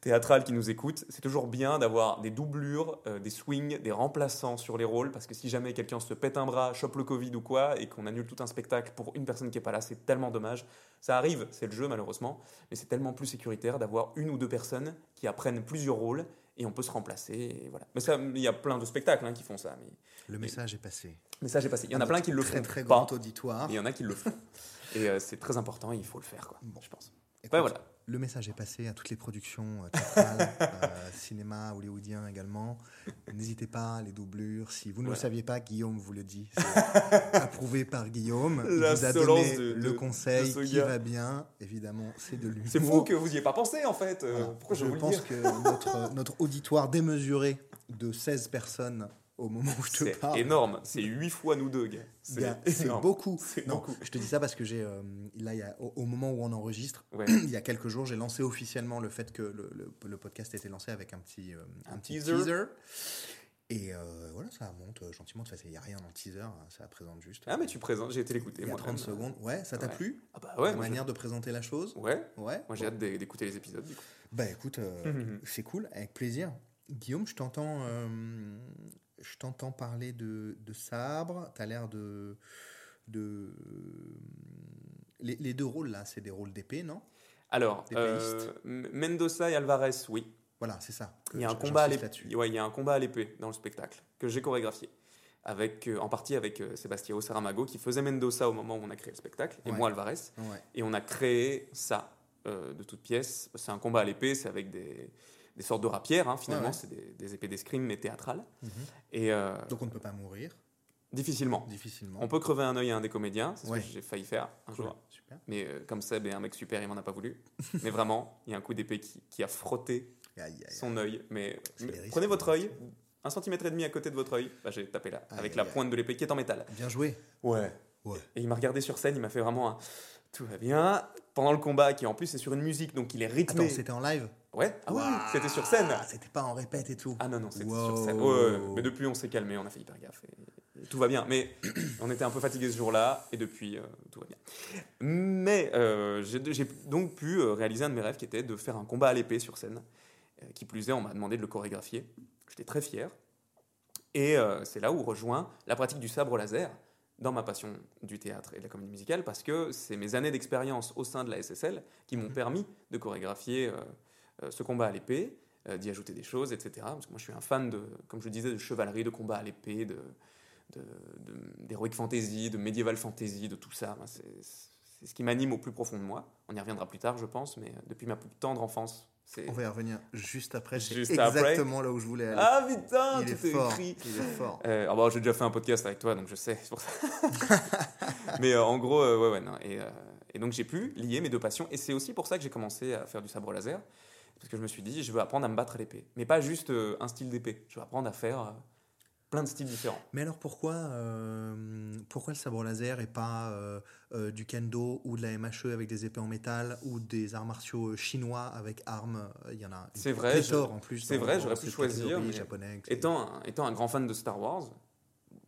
Speaker 2: théâtrales qui nous écoutent, c'est toujours bien d'avoir des doublures, euh, des swings, des remplaçants sur les rôles. Parce que si jamais quelqu'un se pète un bras, chope le Covid ou quoi, et qu'on annule tout un spectacle pour une personne qui est pas là, c'est tellement dommage. Ça arrive, c'est le jeu malheureusement, mais c'est tellement plus sécuritaire d'avoir une ou deux personnes qui apprennent plusieurs rôles et on peut se remplacer. Et voilà. Mais ça, il y a plein de spectacles hein, qui font ça. Mais,
Speaker 1: Le message est passé.
Speaker 2: mais ça, j'ai passé. Il y en a plein qui le
Speaker 1: très,
Speaker 2: font
Speaker 1: Très
Speaker 2: pas.
Speaker 1: grand auditoire.
Speaker 2: Et il y en a qui le font. Et euh, c'est très important, il faut le faire, quoi,
Speaker 1: Bon.
Speaker 2: je pense.
Speaker 1: Écoute,
Speaker 2: Ouais, voilà.
Speaker 1: Le message est passé à toutes les productions euh, théâtrales, euh, cinéma, hollywoodien également. N'hésitez pas, les doublures. Si vous ne
Speaker 2: Voilà.
Speaker 1: le saviez pas, Guillaume vous le dit. C'est approuvé par Guillaume. Il vous a
Speaker 2: L'insolence
Speaker 1: donné
Speaker 2: de-
Speaker 1: le
Speaker 2: de-
Speaker 1: conseil
Speaker 2: de
Speaker 1: qui va bien. Évidemment, c'est de lui.
Speaker 2: C'est fou que vous y ayez pas pensé, en fait. euh,
Speaker 1: Voilà.
Speaker 2: Pourquoi je, vous
Speaker 1: pense que notre, notre auditoire démesuré de 16 personnes au moment où je te
Speaker 2: C'est
Speaker 1: parle.
Speaker 2: énorme. C'est 8 fois nous deux, gars.
Speaker 1: C'est beaucoup.
Speaker 2: C'est
Speaker 1: Non,
Speaker 2: beaucoup.
Speaker 1: je te dis ça parce que j'ai euh, là, il y a, au, au moment où on enregistre,
Speaker 2: Ouais.
Speaker 1: il y a quelques jours, j'ai lancé officiellement le fait que le, le- le podcast était lancé avec un petit, euh,
Speaker 2: Un
Speaker 1: petit
Speaker 2: teaser.
Speaker 1: Et euh, voilà, ça monte gentiment. De toute façon, il n'y a rien dans le teaser, hein, ça présente juste.
Speaker 2: Ah, mais tu présentes, j'ai été l'écouter,
Speaker 1: il y a
Speaker 2: moi.
Speaker 1: 30 secondes. Ouais, ça t'a
Speaker 2: Ouais.
Speaker 1: plu?
Speaker 2: Ah, bah ouais,
Speaker 1: La manière de présenter la chose?
Speaker 2: Ouais,
Speaker 1: Ouais.
Speaker 2: moi j'ai hâte d'é- d'écouter les épisodes, du coup.
Speaker 1: Bah écoute, c'est cool, avec plaisir. Guillaume, je t'entends, je t'entends parler de, de sabre. T'as l'air de, de les, les deux rôles là, c'est des rôles d'épée, non?
Speaker 2: Alors, euh, Mendoza et Alvarez, oui.
Speaker 1: Voilà, c'est ça.
Speaker 2: Il y a un combat à l'épée. Ouais, il y a un combat à l'épée dans le spectacle que j'ai chorégraphié. Avec, euh, en partie avec euh, Sebastião Saramago qui faisait Mendoza au moment où on a créé le spectacle et
Speaker 1: Ouais.
Speaker 2: moi Alvarez.
Speaker 1: Ouais.
Speaker 2: Et on a créé ça euh, de toutes pièces. C'est un combat à l'épée, c'est avec des, des sortes de rapières, hein, finalement.
Speaker 1: Ouais, ouais.
Speaker 2: C'est des, des épées d'escrime, mais théâtrales.
Speaker 1: Mhm.
Speaker 2: Et euh,
Speaker 1: Donc on ne peut pas mourir,
Speaker 2: difficilement.
Speaker 1: difficilement.
Speaker 2: On peut crever un œil à un des comédiens, c'est
Speaker 1: Ouais.
Speaker 2: ce que j'ai failli faire un
Speaker 1: Cool,
Speaker 2: jour.
Speaker 1: Super.
Speaker 2: Mais euh, comme Seb est un mec super, il m'en a pas voulu. mais vraiment, il y a un coup d'épée qui, qui a frotté
Speaker 1: Aïe, aïe, aïe.
Speaker 2: son œil. Mais, prenez votre œil, un centimètre et demi à côté de votre œil, bah, j'ai tapé là, avec la pointe de l'épée qui est en métal.
Speaker 1: Bien joué.
Speaker 2: Ouais.
Speaker 1: Ouais.
Speaker 2: Et il m'a regardé sur scène, il m'a fait vraiment un tout va bien. Pendant le combat, qui en plus est sur une musique, donc il est rythmé.
Speaker 1: Attends, c'était en live?
Speaker 2: Ouais, ah c'était sur scène.
Speaker 1: C'était pas en répète et tout.
Speaker 2: Ah non, non, c'était
Speaker 1: Wow.
Speaker 2: sur scène. Ouais. Mais depuis, on s'est calmé, on a fait hyper gaffe. Et, et tout va bien. Mais on était un peu fatigué ce jour-là, et depuis, euh, tout va bien. Mais euh, j'ai donc pu euh, réaliser un de mes rêves qui était de faire un combat à l'épée sur scène. Euh, qui plus est, on m'a demandé de le chorégraphier. J'étais très fier. Et c'est là où rejoint la pratique du sabre laser dans ma passion du théâtre et de la comédie musicale, parce que c'est mes années d'expérience au sein de la SSL qui m'ont permis de chorégraphier ce combat à l'épée, euh, d'y ajouter des choses, etc. Parce que moi, je suis un fan de, comme je le disais, de chevalerie, de combat à l'épée, de, d'heroic fantasy, de medieval fantasy, de tout ça. C'est, ce qui m'anime au plus profond de moi. On y reviendra plus tard, je pense, mais euh, depuis ma plus tendre enfance, c'est...
Speaker 1: On va y revenir juste après. C'est
Speaker 2: Juste
Speaker 1: exactement là où je voulais aller.
Speaker 2: Ah putain,
Speaker 1: il
Speaker 2: tout
Speaker 1: est
Speaker 2: est
Speaker 1: fort.
Speaker 2: écrit
Speaker 1: Il est fort.
Speaker 2: euh, ah bah, j'ai déjà fait un podcast avec toi, donc je sais, c'est pour ça. Mais euh, en gros, euh, ouais, ouais, non. Et, euh, et donc j'ai pu lier mes deux passions. Et c'est aussi pour ça que j'ai commencé à faire du sabre laser. Parce que je me suis dit, je veux apprendre à me battre à l'épée. Mais pas juste euh, un style d'épée. Je veux apprendre à faire euh, plein de styles différents.
Speaker 1: Mais alors pourquoi, euh, pourquoi le sabre laser et pas du kendo ou de la MHE avec des épées en métal ou des arts martiaux chinois avec armes Il y en a
Speaker 2: C'est vrai,
Speaker 1: pléthore en plus.
Speaker 2: c'est vrai, j'aurais pu choisir, mais
Speaker 1: japonais.
Speaker 2: Étant un, étant un grand fan de Star Wars,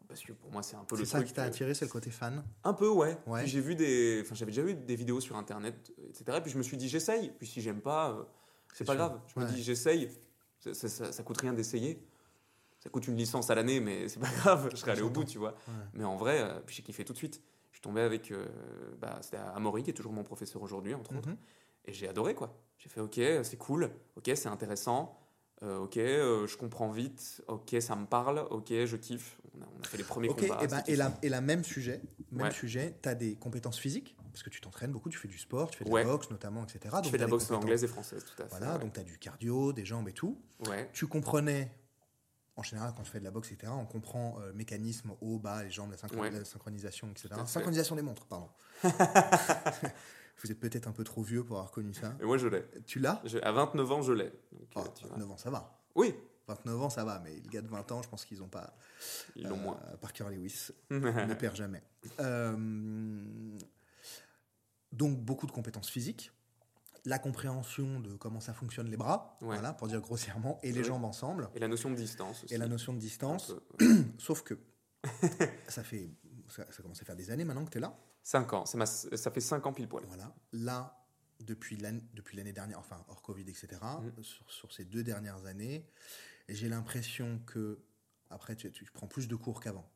Speaker 2: parce que pour moi c'est un peu
Speaker 1: C'est
Speaker 2: le
Speaker 1: ça
Speaker 2: truc.
Speaker 1: qui t'a attiré, c'est le côté fan?
Speaker 2: Un peu, ouais.
Speaker 1: Ouais.
Speaker 2: J'ai vu des, enfin j'avais déjà vu des vidéos sur internet, etc. Et puis je me suis dit j'essaye. Puis si j'aime pas, c'est pas
Speaker 1: sûr.
Speaker 2: grave. Je me
Speaker 1: Ouais.
Speaker 2: dis j'essaye. Ça, ça, ça- ça coûte rien d'essayer. Ça coûte une licence à l'année, mais c'est pas grave. Je serais allé au bout, tu vois.
Speaker 1: Ouais.
Speaker 2: Mais en vrai, euh, puis j'ai kiffé tout de suite. Je suis tombé avec, euh, bah, c'était Amaury qui est toujours mon professeur aujourd'hui, entre autres.
Speaker 1: Mhm.
Speaker 2: Et j'ai adoré quoi. J'ai fait ok, c'est cool, ok, c'est intéressant, euh, ok, euh, je comprends vite, ok, ça me parle, ok, je kiffe. On a, on a fait les premiers
Speaker 1: Ok,
Speaker 2: combats.
Speaker 1: et, ben, et, la,
Speaker 2: kiffant.
Speaker 1: et la même sujet, même
Speaker 2: Ouais.
Speaker 1: sujet, tu as des compétences physiques, parce que tu t'entraînes beaucoup, tu fais du sport, tu fais de
Speaker 2: Ouais.
Speaker 1: la boxe notamment, etc.
Speaker 2: Je
Speaker 1: Donc,
Speaker 2: fais de la boxe anglaise et française, tout à fait.
Speaker 1: Voilà,
Speaker 2: ouais.
Speaker 1: donc tu as du cardio, des jambes et tout.
Speaker 2: Ouais.
Speaker 1: Tu comprenais, en général, quand tu fais de la boxe, etc., on comprend euh, mécanisme haut, bas, les jambes, la, synchronisation, etc. Synchronisation des montres, pardon. Vous êtes peut-être un peu trop vieux pour avoir connu ça.
Speaker 2: Et moi je l'ai.
Speaker 1: Tu l'as?
Speaker 2: À 29 ans, je l'ai.
Speaker 1: Oh,
Speaker 2: euh, vois.
Speaker 1: 29 ans, ça va.
Speaker 2: Oui,
Speaker 1: 29 ans, ça va, mais les gars de 20 ans, je pense qu'ils n'ont pas.
Speaker 2: ils l'ont
Speaker 1: euh,
Speaker 2: moins.
Speaker 1: Parker Lewis ne perd jamais. Euh, donc, beaucoup de compétences physiques. La compréhension de comment ça fonctionne les bras,
Speaker 2: Ouais.
Speaker 1: voilà, pour dire grossièrement, et les
Speaker 2: Oui.
Speaker 1: jambes ensemble,
Speaker 2: Et la notion de distance aussi.
Speaker 1: et la notion de distance. Sauf que ça fait ça, ça commence à faire des années maintenant que tu es là.
Speaker 2: 5 ans, ma... ça fait 5 ans pile poil.
Speaker 1: Voilà. Là, depuis l'année dernière, enfin hors Covid, etc.,
Speaker 2: Mhm.
Speaker 1: sur, sur ces deux dernières années, j'ai l'impression que, après, tu, tu prends plus de cours qu'avant.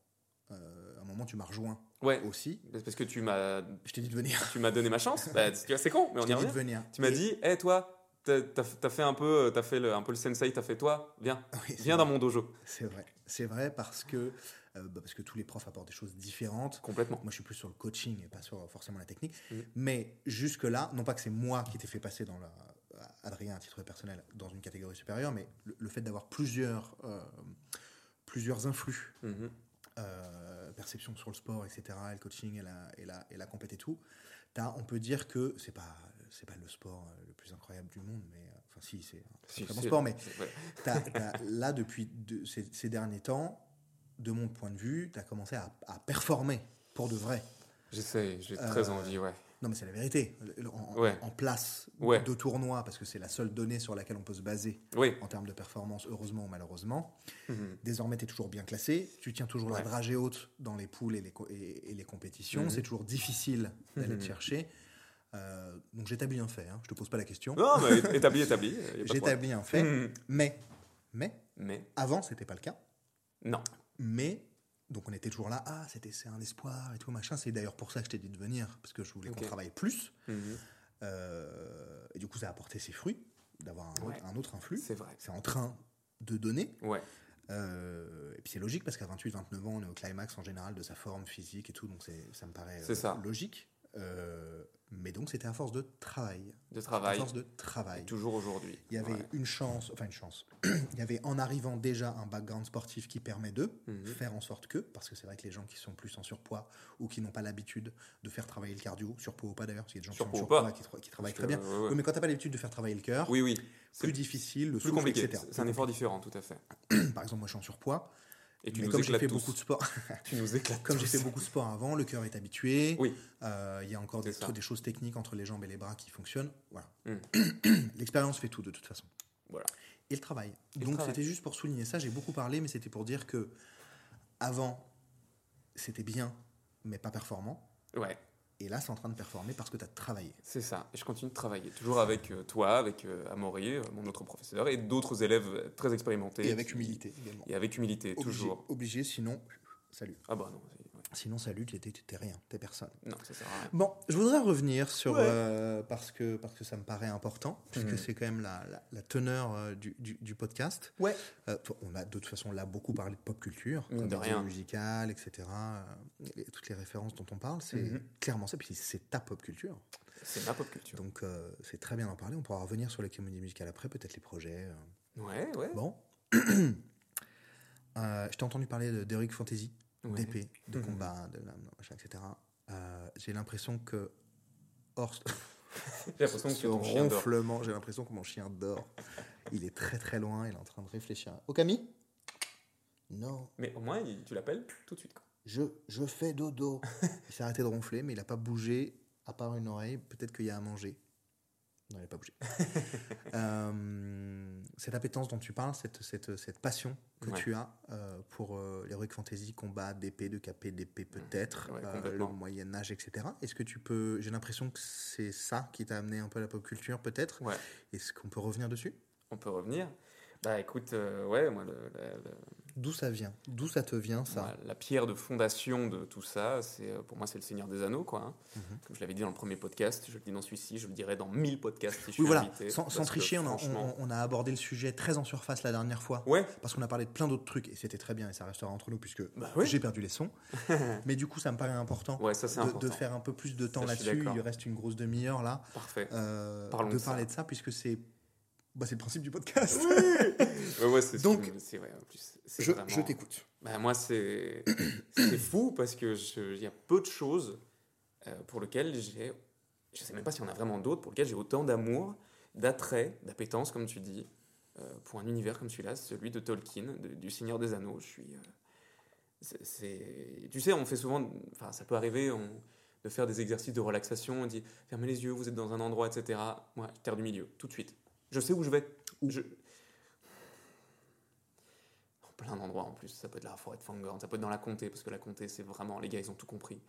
Speaker 1: Euh, à un moment, tu m'as rejoint
Speaker 2: Ouais,
Speaker 1: aussi.
Speaker 2: parce que tu m'as
Speaker 1: Je t'ai dit de venir.
Speaker 2: tu m'as donné ma chance. Bah, c'est con, mais on
Speaker 1: Je
Speaker 2: y
Speaker 1: t'ai dit de venir.
Speaker 2: Tu m'as
Speaker 1: Et-
Speaker 2: dit, hé toi, t'as t'as- t'as fait un peu, t'as fait le, un peu le sensei, t'as fait toi, viens,
Speaker 1: Oui,
Speaker 2: viens
Speaker 1: vrai.
Speaker 2: dans mon dojo.
Speaker 1: C'est vrai. C'est vrai parce que, euh, bah, parce que tous les profs apportent des choses différentes.
Speaker 2: Complètement.
Speaker 1: Moi, je suis plus sur le coaching et pas sur forcément la technique.
Speaker 2: Mhm.
Speaker 1: Mais jusque-là, non pas que c'est moi qui t'ai fait passer dans la, Adrien à titre personnel dans une catégorie supérieure, mais le, le fait d'avoir plusieurs, euh, plusieurs influx,
Speaker 2: Mhm.
Speaker 1: Euh, perception sur le sport, etc., et le coaching et la, et la, et la compète et tout, t'as- on peut dire que c'est pas, c'est pas le sport euh, le plus incroyable du monde, mais euh, enfin si, c'est un
Speaker 2: Si,
Speaker 1: très bon sport, mais là, depuis de- ces, ces derniers temps, de mon point de vue, tu as commencé à, à performer pour de vrai.
Speaker 2: J'essaie, j'ai très envie, ouais.
Speaker 1: Non, mais c'est la vérité. En,
Speaker 2: Ouais.
Speaker 1: en place
Speaker 2: Ouais.
Speaker 1: de tournoi, parce que c'est la seule donnée sur laquelle on peut se baser
Speaker 2: Oui.
Speaker 1: en termes de performance, heureusement ou malheureusement.
Speaker 2: Mhm.
Speaker 1: Désormais, tu es toujours bien classé. Tu tiens toujours la dragée haute dans les poules et les, et, et les compétitions.
Speaker 2: Mhm.
Speaker 1: C'est toujours difficile d'aller
Speaker 2: Mhm.
Speaker 1: te chercher. Euh, donc, j'établis un fait. Hein. Je te pose pas la question.
Speaker 2: Non, mais établi, établi.
Speaker 1: J'établis un fait.
Speaker 2: Mhm.
Speaker 1: Mais, mais,
Speaker 2: Mais
Speaker 1: avant, c'était pas le cas.
Speaker 2: non.
Speaker 1: Mais, donc on était toujours là, ah, c'était, c'est un espoir et tout, machin. C'est d'ailleurs pour ça que je t'ai dit de venir, parce que je voulais qu'on travaille plus.
Speaker 2: Mhm.
Speaker 1: Euh, et du coup, ça a apporté ses fruits, d'avoir un,
Speaker 2: Ouais.
Speaker 1: autre, un autre influx.
Speaker 2: C'est vrai.
Speaker 1: C'est en train de donner.
Speaker 2: Ouais.
Speaker 1: Euh, et puis c'est logique, parce qu'à 28-29 ans, on est au climax en général de sa forme physique et tout, donc ça me paraît
Speaker 2: C'est
Speaker 1: euh,
Speaker 2: ça.
Speaker 1: logique. Euh, mais donc c'était à force de travail.
Speaker 2: De
Speaker 1: À
Speaker 2: travail,
Speaker 1: force de travail.
Speaker 2: toujours aujourd'hui.
Speaker 1: Il y avait
Speaker 2: Ouais.
Speaker 1: une chance, enfin une chance. Il y avait en arrivant déjà un background sportif qui permet de
Speaker 2: Mhm.
Speaker 1: faire en sorte que, parce que c'est vrai que les gens qui sont plus en surpoids ou qui n'ont pas l'habitude de faire travailler le cardio, surpoids ou pas d'ailleurs, parce qu'il y a des gens qui sont en
Speaker 2: Surpoids ou
Speaker 1: surpoids
Speaker 2: pas.
Speaker 1: qui, tra- qui travaillent
Speaker 2: Parce
Speaker 1: très
Speaker 2: que,
Speaker 1: bien.
Speaker 2: ouais, ouais.
Speaker 1: Oui, mais quand tu n'as pas l'habitude de faire travailler le cœur,
Speaker 2: Oui, oui.
Speaker 1: Plus difficile, le
Speaker 2: plus
Speaker 1: souffle,
Speaker 2: compliqué.
Speaker 1: etc.
Speaker 2: C'est un effort différent, tout à fait.
Speaker 1: Par exemple, moi je suis en surpoids,
Speaker 2: Et tu
Speaker 1: mais
Speaker 2: nous
Speaker 1: comme j'ai fait
Speaker 2: tous.
Speaker 1: beaucoup de sport,
Speaker 2: Tu nous éclates
Speaker 1: comme j'ai fait beaucoup de sport avant, le cœur est habitué.
Speaker 2: Oui.
Speaker 1: Euh, Il y a encore des, choses techniques entre les jambes et les bras qui fonctionnent. Voilà.
Speaker 2: Mm.
Speaker 1: L'expérience fait tout de toute façon.
Speaker 2: Voilà.
Speaker 1: Et le travail.
Speaker 2: Et
Speaker 1: Donc c'était juste pour souligner ça. J'ai beaucoup parlé, mais c'était pour dire que avant c'était bien, mais pas performant.
Speaker 2: Ouais,
Speaker 1: Et là, c'est en train de performer parce que tu as travaillé.
Speaker 2: c'est ça. Et je continue de travailler. Toujours avec euh, toi, avec euh, Amaury, euh, mon autre professeur, et d'autres élèves très expérimentés.
Speaker 1: Et avec humilité également.
Speaker 2: Et avec humilité,
Speaker 1: Obligé,
Speaker 2: toujours.
Speaker 1: obligé, sinon, salut.
Speaker 2: Ah bah non.
Speaker 1: Sinon, salut, tu t'es rien, t'es personne.
Speaker 2: non, ça sert à rien.
Speaker 1: Bon, je voudrais revenir sur
Speaker 2: Ouais.
Speaker 1: euh, parce que parce que ça me paraît important puisque
Speaker 2: Mhm.
Speaker 1: c'est quand même la, la, la teneur euh, du, du, du podcast.
Speaker 2: Ouais.
Speaker 1: Euh, on a de toute façon là beaucoup parlé de pop culture,
Speaker 2: Mine de
Speaker 1: comédie
Speaker 2: rien.
Speaker 1: musicale, etc. euh, et toutes les références dont on parle, c'est
Speaker 2: Mhm.
Speaker 1: clairement ça. Puis c'est ta pop culture,
Speaker 2: C'est ma pop culture.
Speaker 1: donc euh, c'est très bien d'en parler. On pourra revenir sur les comédies musicales après, peut-être les projets. euh.
Speaker 2: Ouais, ouais.
Speaker 1: Bon. Euh, je t'ai entendu parler de- d'Heroic Fantasy,
Speaker 2: ouais.
Speaker 1: d'épée, de
Speaker 2: Mhm.
Speaker 1: combat, de lame, machin, etc. Euh, j'ai l'impression que hors
Speaker 2: J'ai l'impression que
Speaker 1: ronflement, j'ai l'impression mon chien dort. Il est très très loin, il est en train de réfléchir. Okami? Non,
Speaker 2: Mais au moins, tu l'appelles tout de suite. quoi.
Speaker 1: je, je fais dodo. il s'est arrêté de ronfler, mais il n'a pas bougé, à part une oreille. Peut-être qu'il y a à manger. Non, il n'a pas bougé. Euh, cette appétence dont tu parles, cette, cette, cette passion que
Speaker 2: Ouais.
Speaker 1: tu as euh, pour euh, l'heroic fantasy, combat d'épée, de capé, d'épée peut-être,
Speaker 2: Ouais,
Speaker 1: euh, le. Moyen Âge, etc. Est-ce que tu peux... J'ai l'impression que c'est ça qui t'a amené un peu à la pop culture, peut-être.
Speaker 2: Ouais.
Speaker 1: Est-ce qu'on peut revenir dessus?
Speaker 2: On peut revenir. Bah écoute, euh, ouais, moi, le- le- le-
Speaker 1: D'où ça vient? D'où ça te vient, ça?
Speaker 2: La pierre de fondation de tout ça, c'est euh, pour moi, c'est le Seigneur des Anneaux, quoi. hein.
Speaker 1: Mhm.
Speaker 2: Comme je l'avais dit dans le premier podcast, je le dis dans celui-ci, je le dirai dans 1000 podcasts si je suis
Speaker 1: Oui, voilà.
Speaker 2: invité.
Speaker 1: Sans, tricher, on a,
Speaker 2: franchement-
Speaker 1: on- on a abordé le sujet très en surface la dernière fois.
Speaker 2: Ouais,
Speaker 1: Parce qu'on a parlé de plein d'autres trucs et c'était très bien et ça restera entre nous puisque
Speaker 2: bah
Speaker 1: j'ai perdu les sons. Mais du coup, ça me paraît important,
Speaker 2: Ouais, ça
Speaker 1: de,
Speaker 2: important.
Speaker 1: de faire un peu plus de temps là-dessus. Il reste une grosse demi-heure là.
Speaker 2: Parfait.
Speaker 1: euh,
Speaker 2: Parlons
Speaker 1: de
Speaker 2: de ça.
Speaker 1: parler de ça puisque c'est bah, c'est le principe du podcast.
Speaker 2: Ouais, ouais, c'est
Speaker 1: Donc,
Speaker 2: c'est vrai, en plus. c'est
Speaker 1: Je,
Speaker 2: vraiment-
Speaker 1: je t'écoute.
Speaker 2: Bah, moi, c'est c'est fou parce que je- il y a peu de choses euh, pour lesquelles j'ai. Je sais même pas s'il y en a vraiment d'autres pour lesquelles j'ai autant d'amour, d'attrait, d'appétence, comme tu dis, euh, pour un univers comme celui-là, celui de Tolkien, de- du Seigneur des Anneaux. Je suis. euh, c'est- c'est- Tu sais, on fait souvent. Enfin, ça peut arriver on- de faire des exercices de relaxation. On dit fermez les yeux, vous êtes dans un endroit, etc. Moi, terre du milieu, tout de suite. Je sais où je vais. Je, en plein d'endroits en plus. Ça peut être la forêt de Fangorn, ça peut être dans la comté, parce que la comté, c'est vraiment, les gars, ils ont tout compris.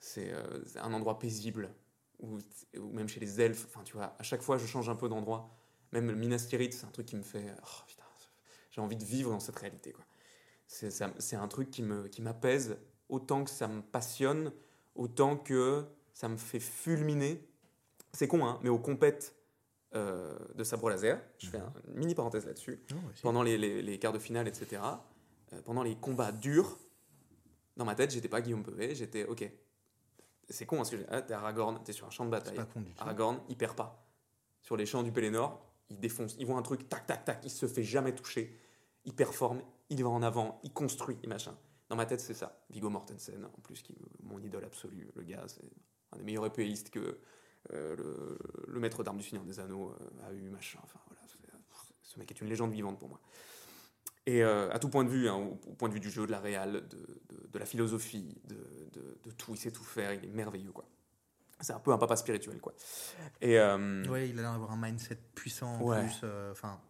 Speaker 2: C'est euh, un endroit paisible, ou, même chez les elfes. Enfin, tu vois, à chaque fois, je change un peu d'endroit. Même le Minas Tirith, c'est un truc qui me fait. oh, putain, j'ai envie de vivre dans cette réalité, quoi. C'est un truc qui me qui m'apaise autant que ça me passionne, autant que ça me fait fulminer. C'est con, hein, mais aux compètes euh, de sabre laser, je fais un- une mini parenthèse là-dessus pendant les, les- les quarts de finale, etc., euh, pendant les combats durs, dans ma tête, j'étais pas Guillaume Pevet, j'étais ok. C'est con, parce que j'ai- ah, t'es Aragorn, t'es sur un champ de bataille.
Speaker 1: pas con du tout.
Speaker 2: Aragorn, il perd pas. Sur les champs du Pélénor, il défonce. Il voit un truc, tac, tac, tac, il se fait jamais toucher. Il performe, il va en avant, il construit, et machin. Dans ma tête, c'est ça. Viggo Mortensen, en plus, qui mon idole absolue. Le gars, c'est un des meilleurs épéistes que euh, le, le maître d'armes du Seigneur des Anneaux euh, a eu, machin. Enfin, voilà, c'est- ce mec est une légende vivante pour moi. Et euh, à tout point de vue, hein, au, au point de vue du jeu, de la réal, de, de- de la philosophie, de, de- tout, il sait tout faire, il est merveilleux, quoi. C'est un peu un papa spirituel, quoi. Et euh,
Speaker 1: Ouais, il a l'air d'avoir un mindset puissant en
Speaker 2: Ouais.
Speaker 1: plus. euh, Enfin,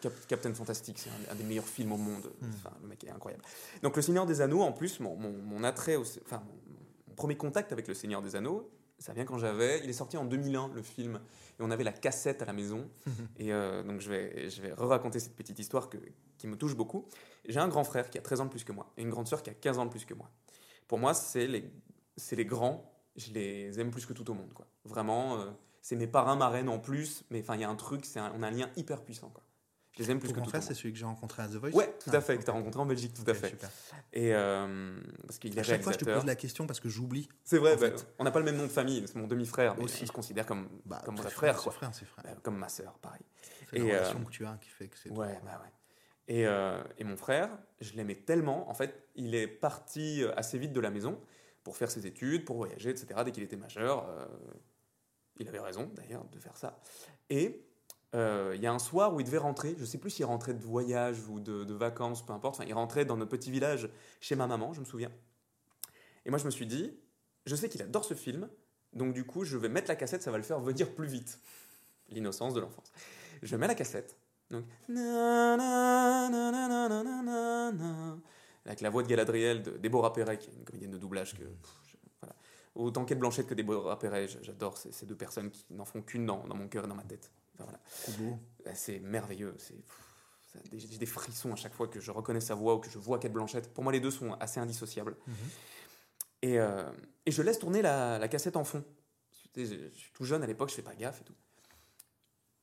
Speaker 2: Cap- Captain Fantastic, c'est un, un des meilleurs films au monde.
Speaker 1: Mm.
Speaker 2: Enfin, le mec est incroyable. Donc, Le Seigneur des Anneaux, en plus, mon, mon- mon attrait, au- enfin, mon premier contact avec Le Seigneur des Anneaux, ça vient quand j'avais. Il est sorti en 2001, le film, et on avait la cassette à la maison. et euh, donc, je vais, je vais re-raconter cette petite histoire que, qui me touche beaucoup. J'ai un grand frère qui a 13 ans de plus que moi, et une grande sœur qui a 15 ans de plus que moi. Pour moi, c'est les, les grands, je les aime plus que tout au monde. Quoi. Vraiment, euh, c'est mes parrains, marraines en plus, mais enfin, il y a un truc, c'est un- on a un lien hyper puissant. Quoi. Je les aime plus que tout.
Speaker 1: c'est celui que j'ai rencontré à The Voice
Speaker 2: Ouais, tout
Speaker 1: Ah,
Speaker 2: à fait, que
Speaker 1: ok.
Speaker 2: tu as rencontré en Belgique, tout à fait. Et euh, parce qu'il est
Speaker 1: À chaque fois, je te pose la question parce que j'oublie.
Speaker 2: C'est vrai, bah, on n'a pas le même nom de famille, c'est mon demi-frère, mais
Speaker 1: Aussi.
Speaker 2: on se considère comme,
Speaker 1: Bah,
Speaker 2: comme vrai frère,
Speaker 1: c'est
Speaker 2: quoi.
Speaker 1: frère, c'est frère.
Speaker 2: Bah, comme ma sœur, pareil.
Speaker 1: C'est
Speaker 2: et,
Speaker 1: la
Speaker 2: euh,
Speaker 1: relation que tu as qui fait que c'est.
Speaker 2: Ouais, bah ouais. Et, euh, et mon frère, je l'aimais tellement. En fait, il est parti assez vite de la maison pour faire ses études, pour voyager, etc. Dès qu'il était majeur, euh, il avait raison d'ailleurs de faire ça. Et euh, il y a un soir où il devait rentrer, je sais plus s'il rentrait de voyage ou de, vacances, peu importe, enfin, il rentrait dans notre petit village chez ma maman, je me souviens. Et moi je me suis dit, je sais qu'il adore ce film, donc du coup je vais mettre la cassette, ça va le faire venir plus vite. L'innocence de l'enfance. Je mets la cassette. Donc, avec la voix de Galadriel, de Déborah Perret, qui est une comédienne de doublage que autant qu'elle Blanchette que Déborah Perret, j'adore ces, deux personnes qui n'en font qu'une dans, mon cœur et dans ma tête. Enfin, voilà. Euh, C'est merveilleux. C'est des- J'ai des frissons à chaque fois que je reconnais sa voix ou que je vois Kate Blanchett. Pour moi, les deux sont assez indissociables.
Speaker 1: Mhm.
Speaker 2: Et, euh, et je laisse tourner la, la cassette en fond. Je, je suis tout jeune à l'époque, je fais pas gaffe et tout.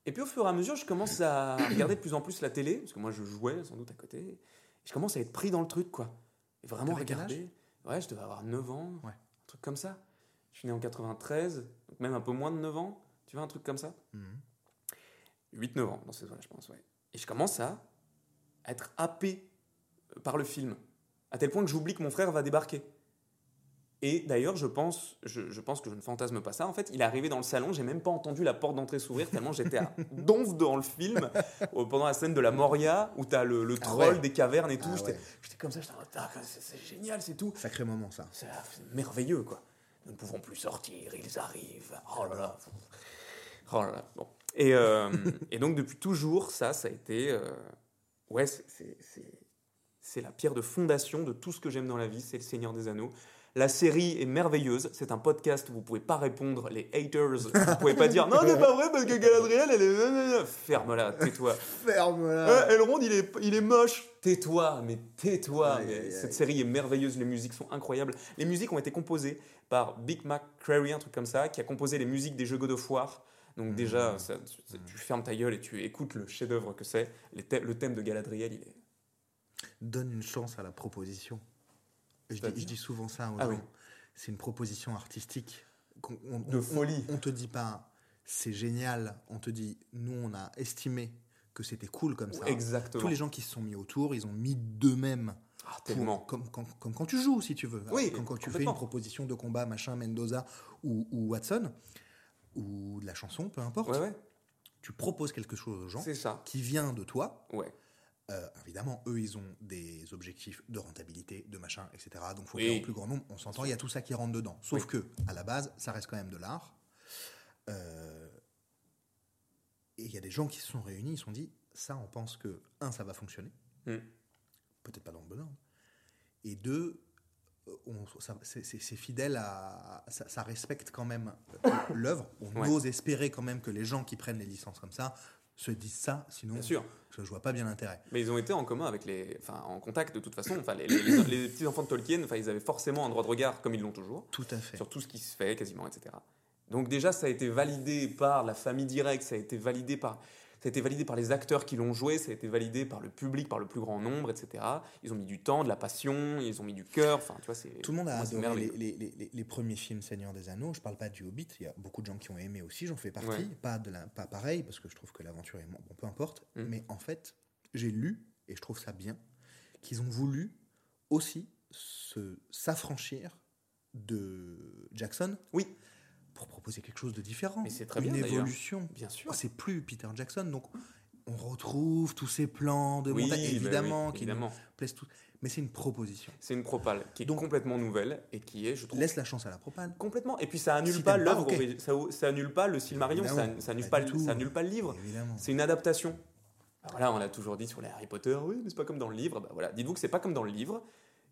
Speaker 2: Et puis au fur et à mesure, je commence à regarder de plus en plus la télé, parce que moi je jouais sans doute à côté. Et je commence à être pris dans le truc, quoi. Et vraiment regarder. Ouais, je devais avoir 9 ans,
Speaker 1: Ouais.
Speaker 2: un truc comme ça. Je suis né en 93, donc même un peu moins de 9 ans, tu vois, un truc comme ça.
Speaker 1: Mhm.
Speaker 2: 8-9 ans dans ces zones-là, je pense, ouais. Et je commence à être happé euh, par le film, à tel point que j'oublie que mon frère va débarquer. Et d'ailleurs, je pense, je, je pense que je ne fantasme pas ça. En fait, il est arrivé dans le salon, j'ai même pas entendu la porte d'entrée s'ouvrir, tellement j'étais à donf dans le film, pendant la scène de la Moria, où tu as le, le
Speaker 1: Ah
Speaker 2: troll
Speaker 1: ouais.
Speaker 2: des cavernes et tout.
Speaker 1: Ah
Speaker 2: j'étais
Speaker 1: ouais.
Speaker 2: j'étais comme ça, j'étais en Ah, c'est c'est génial, c'est tout.
Speaker 1: Sacré moment, ça.
Speaker 2: C'est c'est merveilleux, quoi. Nous ne pouvons plus sortir, ils arrivent. Oh là là. Oh là là. Bon. Et, euh, et donc, depuis toujours, ça, ça a été. euh, ouais, c'est- la pierre de fondation de tout ce que j'aime dans la vie, c'est le Seigneur des Anneaux. La série est merveilleuse. C'est un podcast où vous pouvez pas répondre, les haters. Vous pouvez pas dire non, c'est pas vrai parce que Galadriel, elle est. Ferme-la, tais-toi.
Speaker 1: Ferme-la.
Speaker 2: Euh, Elrond, il est, il est moche. Tais-toi, mais tais-toi. Cette
Speaker 1: aïe.
Speaker 2: série est merveilleuse, les musiques sont incroyables. Les musiques ont été composées par Big McCreary, un truc comme ça, qui a composé les musiques des jeux God of War. Donc
Speaker 1: Mmh.
Speaker 2: déjà, ça- tu, tu fermes ta gueule et tu écoutes le chef-d'œuvre que c'est. Thè- Le thème de Galadriel, il est...
Speaker 1: Donne une chance à la proposition. Je dis,
Speaker 2: C'est-à-dire
Speaker 1: je dis souvent ça aux
Speaker 2: Ah
Speaker 1: gens.
Speaker 2: oui.
Speaker 1: C'est une proposition artistique. on-
Speaker 2: De folie.
Speaker 1: On te dit pas c'est génial. On te dit nous on a estimé que c'était cool comme ça.
Speaker 2: Exactement.
Speaker 1: Tous les gens qui se sont mis autour, ils ont mis d'eux-mêmes.
Speaker 2: Ah,
Speaker 1: pour-
Speaker 2: tellement.
Speaker 1: Comme, comme, comme quand tu joues, si tu veux.
Speaker 2: Oui,
Speaker 1: Comme quand tu fais une proposition de combat, machin, Mendoza ou, ou Watson, ou de la chanson, peu importe.
Speaker 2: Ouais, ouais.
Speaker 1: Tu proposes quelque chose aux gens
Speaker 2: C'est ça.
Speaker 1: qui vient de toi.
Speaker 2: Ouais.
Speaker 1: Euh, évidemment, eux, ils ont des objectifs de rentabilité, de machin, etc. Donc, il faut
Speaker 2: Oui.
Speaker 1: au plus grand nombre. On s'entend, il y a tout ça qui rentre dedans. Sauf
Speaker 2: Oui.
Speaker 1: que, à la base, ça reste quand même de l'art. Euh, et il y a des gens qui se sont réunis, ils se sont dit, ça, on pense que, un, ça va fonctionner.
Speaker 2: Mm.
Speaker 1: Peut-être pas dans le bon ordre. Et deux, c'est c'est- c'est fidèle à. Ça, ça respecte quand même euh, l'œuvre. On
Speaker 2: Ouais.
Speaker 1: ose espérer quand même que les gens qui prennent les licences comme ça se disent ça, sinon
Speaker 2: sûr.
Speaker 1: je, je vois pas bien l'intérêt.
Speaker 2: Mais ils ont été en commun avec les, enfin, en contact de toute façon. Enfin, les, les- les- les petits enfants de Tolkien, enfin, ils avaient forcément un droit de regard, comme ils l'ont toujours,
Speaker 1: Tout à fait.
Speaker 2: sur tout ce qui se fait, quasiment, etc. Donc déjà, ça a été validé par la famille directe, ça a été validé par, ça a été validé par les acteurs qui l'ont joué, ça a été validé par le public, par le plus grand nombre, etc. Ils ont mis du temps, de la passion, ils ont mis du cœur. Enfin, tu vois, c'est
Speaker 1: Tout le monde a adoré les, les- les- les- premiers films Seigneur des Anneaux. Je parle pas du Hobbit. Il y a beaucoup de gens qui ont aimé aussi. J'en fais partie.
Speaker 2: Ouais.
Speaker 1: Pas, de la, pas pareil parce que je trouve que l'aventure est bon, peu importe.
Speaker 2: Mm.
Speaker 1: Mais en fait, j'ai lu et je trouve ça bien qu'ils ont voulu aussi se s'affranchir de Jackson.
Speaker 2: Oui.
Speaker 1: Pour proposer quelque chose de différent.
Speaker 2: Mais c'est très
Speaker 1: Une
Speaker 2: bien,
Speaker 1: évolution.
Speaker 2: Bien sûr.
Speaker 1: Oh, c'est plus Peter Jackson, donc on retrouve tous ces plans de
Speaker 2: Oui,
Speaker 1: montage,
Speaker 2: bah oui,
Speaker 1: évidemment, qui
Speaker 2: évidemment.
Speaker 1: nous plaisent tous. Mais c'est une proposition.
Speaker 2: C'est une propale qui est
Speaker 1: Donc-
Speaker 2: complètement nouvelle et qui est, je trouve,
Speaker 1: Laisse la chance à la propale.
Speaker 2: complètement. Et puis ça annule
Speaker 1: Si
Speaker 2: pas l'œuvre, ça, ça annule pas le Silmarillion, ça,
Speaker 1: Évidemment,
Speaker 2: ça annule
Speaker 1: pas tout.
Speaker 2: ça annule pas le livre.
Speaker 1: Évidemment.
Speaker 2: C'est une adaptation. Alors voilà, on a toujours dit sur les Harry Potter, oui, mais c'est pas comme dans le livre. Bah voilà, dites-vous que c'est pas comme dans le livre.